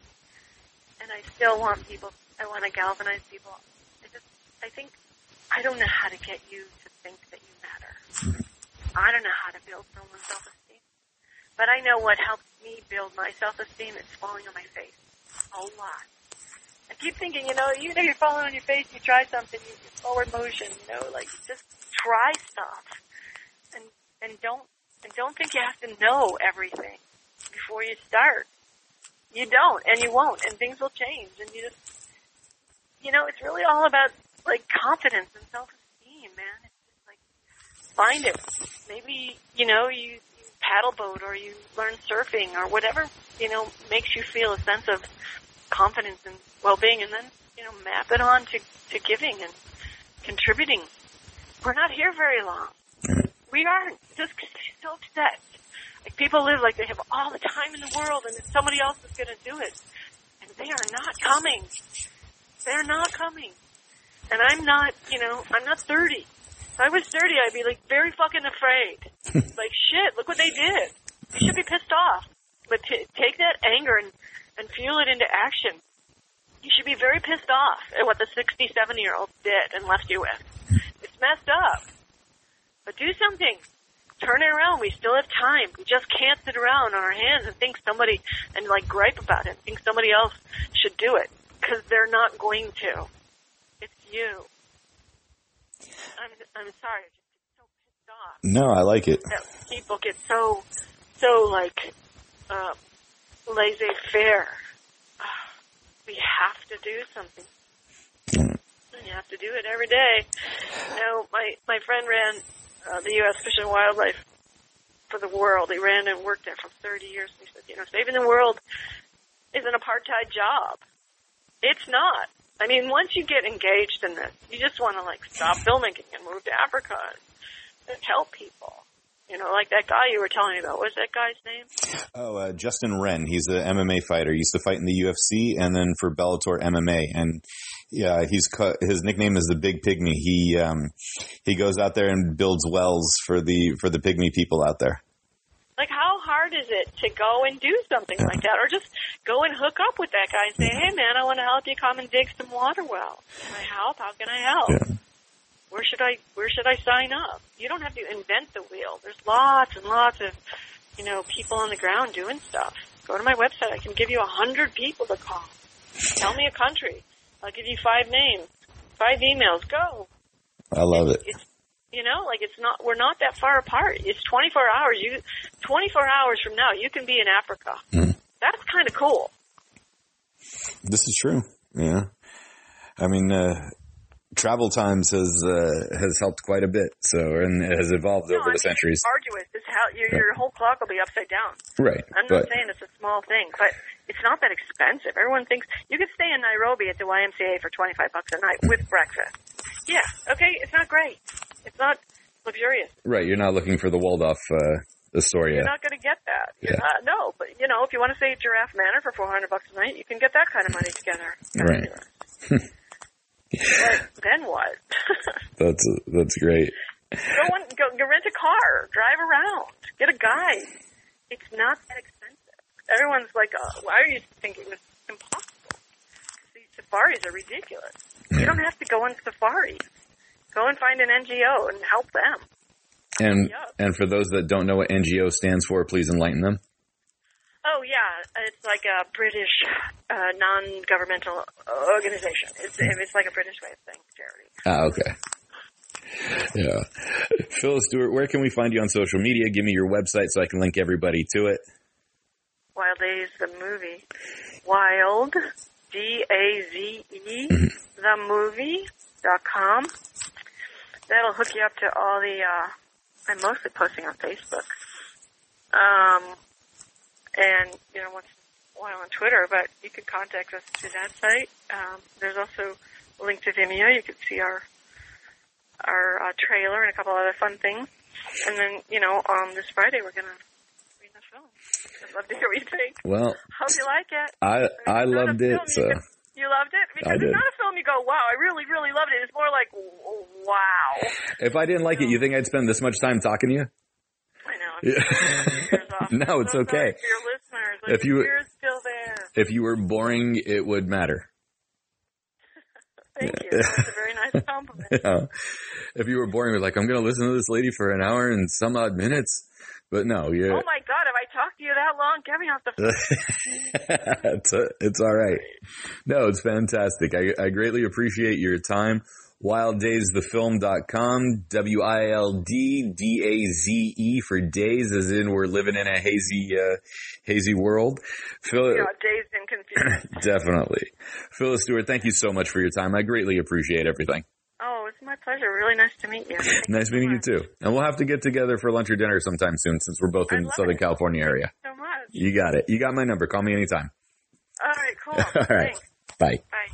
and I still want people. I want to galvanize people. I just, I think, I don't know how to get you to think that you matter. I don't know how to build someone's self-esteem, but I know what helps me build my self-esteem is falling on my face a lot. I keep thinking, you know, you know, you're falling on your face. You try something, you you forward motion. You know, like just try stuff, and and don't and don't think you have to know everything before you start. You don't, and you won't, and things will change, and you just, you know, it's really all about like confidence and self-esteem, man. It's just like find it. Maybe you know you, you paddle boat or you learn surfing or whatever you know makes you feel a sense of confidence and well-being, and then you know map it on to to giving and contributing. We're not here very long. We aren't just so upset. Like people live like they have all the time in the world, and somebody else is going to do it, and they are not coming. They're not coming, and I'm not. You know, I'm not 30. If I was 30, I'd be like very fucking afraid. like shit, look what they did. You should be pissed off. But t- take that anger and, and fuel it into action. You should be very pissed off at what the 67 year old did and left you with. It's messed up. But do something. Turn it around. We still have time. We just can't sit around on our hands and think somebody, and like gripe about it, think somebody else should do it. Cause they're not going to. It's you. I'm, I'm sorry. I just get so pissed off No, I like it. that people get so, so like, uh, laissez-faire. Ah, We have to do something. Mm. You have to do it every day. Now, my, my friend ran uh, the U.S. Fish and Wildlife for the world. He ran and worked there for 30 years. He said, you know, saving the world is an apartheid job. It's not. I mean, once you get engaged in this, you just want to like stop filmmaking and move to Africa and help people. You know, like that guy you were telling me about. What's that guy's name? Oh, uh, Justin Wren. He's an MMA fighter. He used to fight in the UFC and then for Bellator MMA. And yeah, he's his nickname is the Big Pygmy. He um, he goes out there and builds wells for the for the pygmy people out there. Like, how hard is it to go and do something like that, or just go and hook up with that guy and say, "Hey, man, I want to help you come and dig some water wells. Can I help? How can I help? Yeah. Where should I Where should I sign up? You don't have to invent the wheel. There's lots and lots of, you know, people on the ground doing stuff. Go to my website. I can give you a hundred people to call. Tell me a country. I'll give you five names, five emails. Go. I love it. It's you know, like it's not we're not that far apart. It's 24 hours. You 24 hours from now, you can be in Africa. Mhm. That's kind of cool. This is true. Yeah. I mean, uh, travel times has uh, has helped quite a bit. So and it has evolved No, over I the mean, centuries. It's arduous. It's how your, your whole clock will be upside down. Right. I'm not But saying it's a small thing, but not that expensive. Everyone thinks you could stay in Nairobi at the YMCA for 25 bucks a night with breakfast. Yeah, okay, it's not great. It's not luxurious. right, you're not looking for the Waldorf uh, Astoria. You're not going to get that. Yeah. not, no, but you know, if you want to stay at Giraffe Manor for 400 bucks a night, you can get that kind of money together. Right. but then what? That's that's great. go, on, go go rent a car, drive around, get a guide. It's not that expensive. Everyone's like, uh, "Why are you thinking this is impossible?" these safaris are ridiculous. You don't have to go on safaris. Go and find an NGO and help them. And and for those that don't know what NGO stands for, please enlighten them. Oh yeah, it's like a British uh, non-governmental organization. It's it's like a British way of saying charity. Ah, okay. Yeah. Phyllis Stuart, where can we find you on social media? Give me your website so I can link everybody to it. Wild Daze, the movie. Wild, D-A-Z-E, the movie dot com. That'll hook you up to all the, uh, I'm mostly posting on Facebook. Um, and, you know, once in a while on Twitter, but you can contact us through that site. Um, there's also a link to Vimeo. You can see our, our, uh, trailer and a couple other fun things. And then, you know, um, this Friday we're gonna read the film. I'd love to hear what you think. Well, Hope you like it. I mean, I loved it. So You, you loved it because it's not a film you go, "Wow, I really, really loved it." It's more like, "Wow." if I didn't like it, you think I'd spend this much time talking to you? I know. Yeah. No, it's So okay. Your listeners, like, If you- you're still there. If you were boring, it would matter. Thank you. That's a very nice compliment. Yeah. If you were boring, you're like, I'm going to listen to this lady for an hour and some odd minutes. But no, you're, Oh my God, have I talked to you that long? Me off the it's, it's all right. No, it's fantastic. I, I greatly appreciate your time. WildDazeTheFilm.com, W-I-L-D-D-A-Z-E for days, as in we're living in a hazy, uh, hazy world. Phil, know, dazed and confused. definitely. Phyllis Stuart, thank you so much for your time. I greatly appreciate everything. Oh, it's my pleasure. Really nice to meet you. Thank Nice so meeting you too. And we'll have to get together for lunch or dinner sometime soon since we're both in love Southern it. California area. So much. You got it. You got my number. Call me anytime. All right, cool. All right. Thanks. Bye. Bye.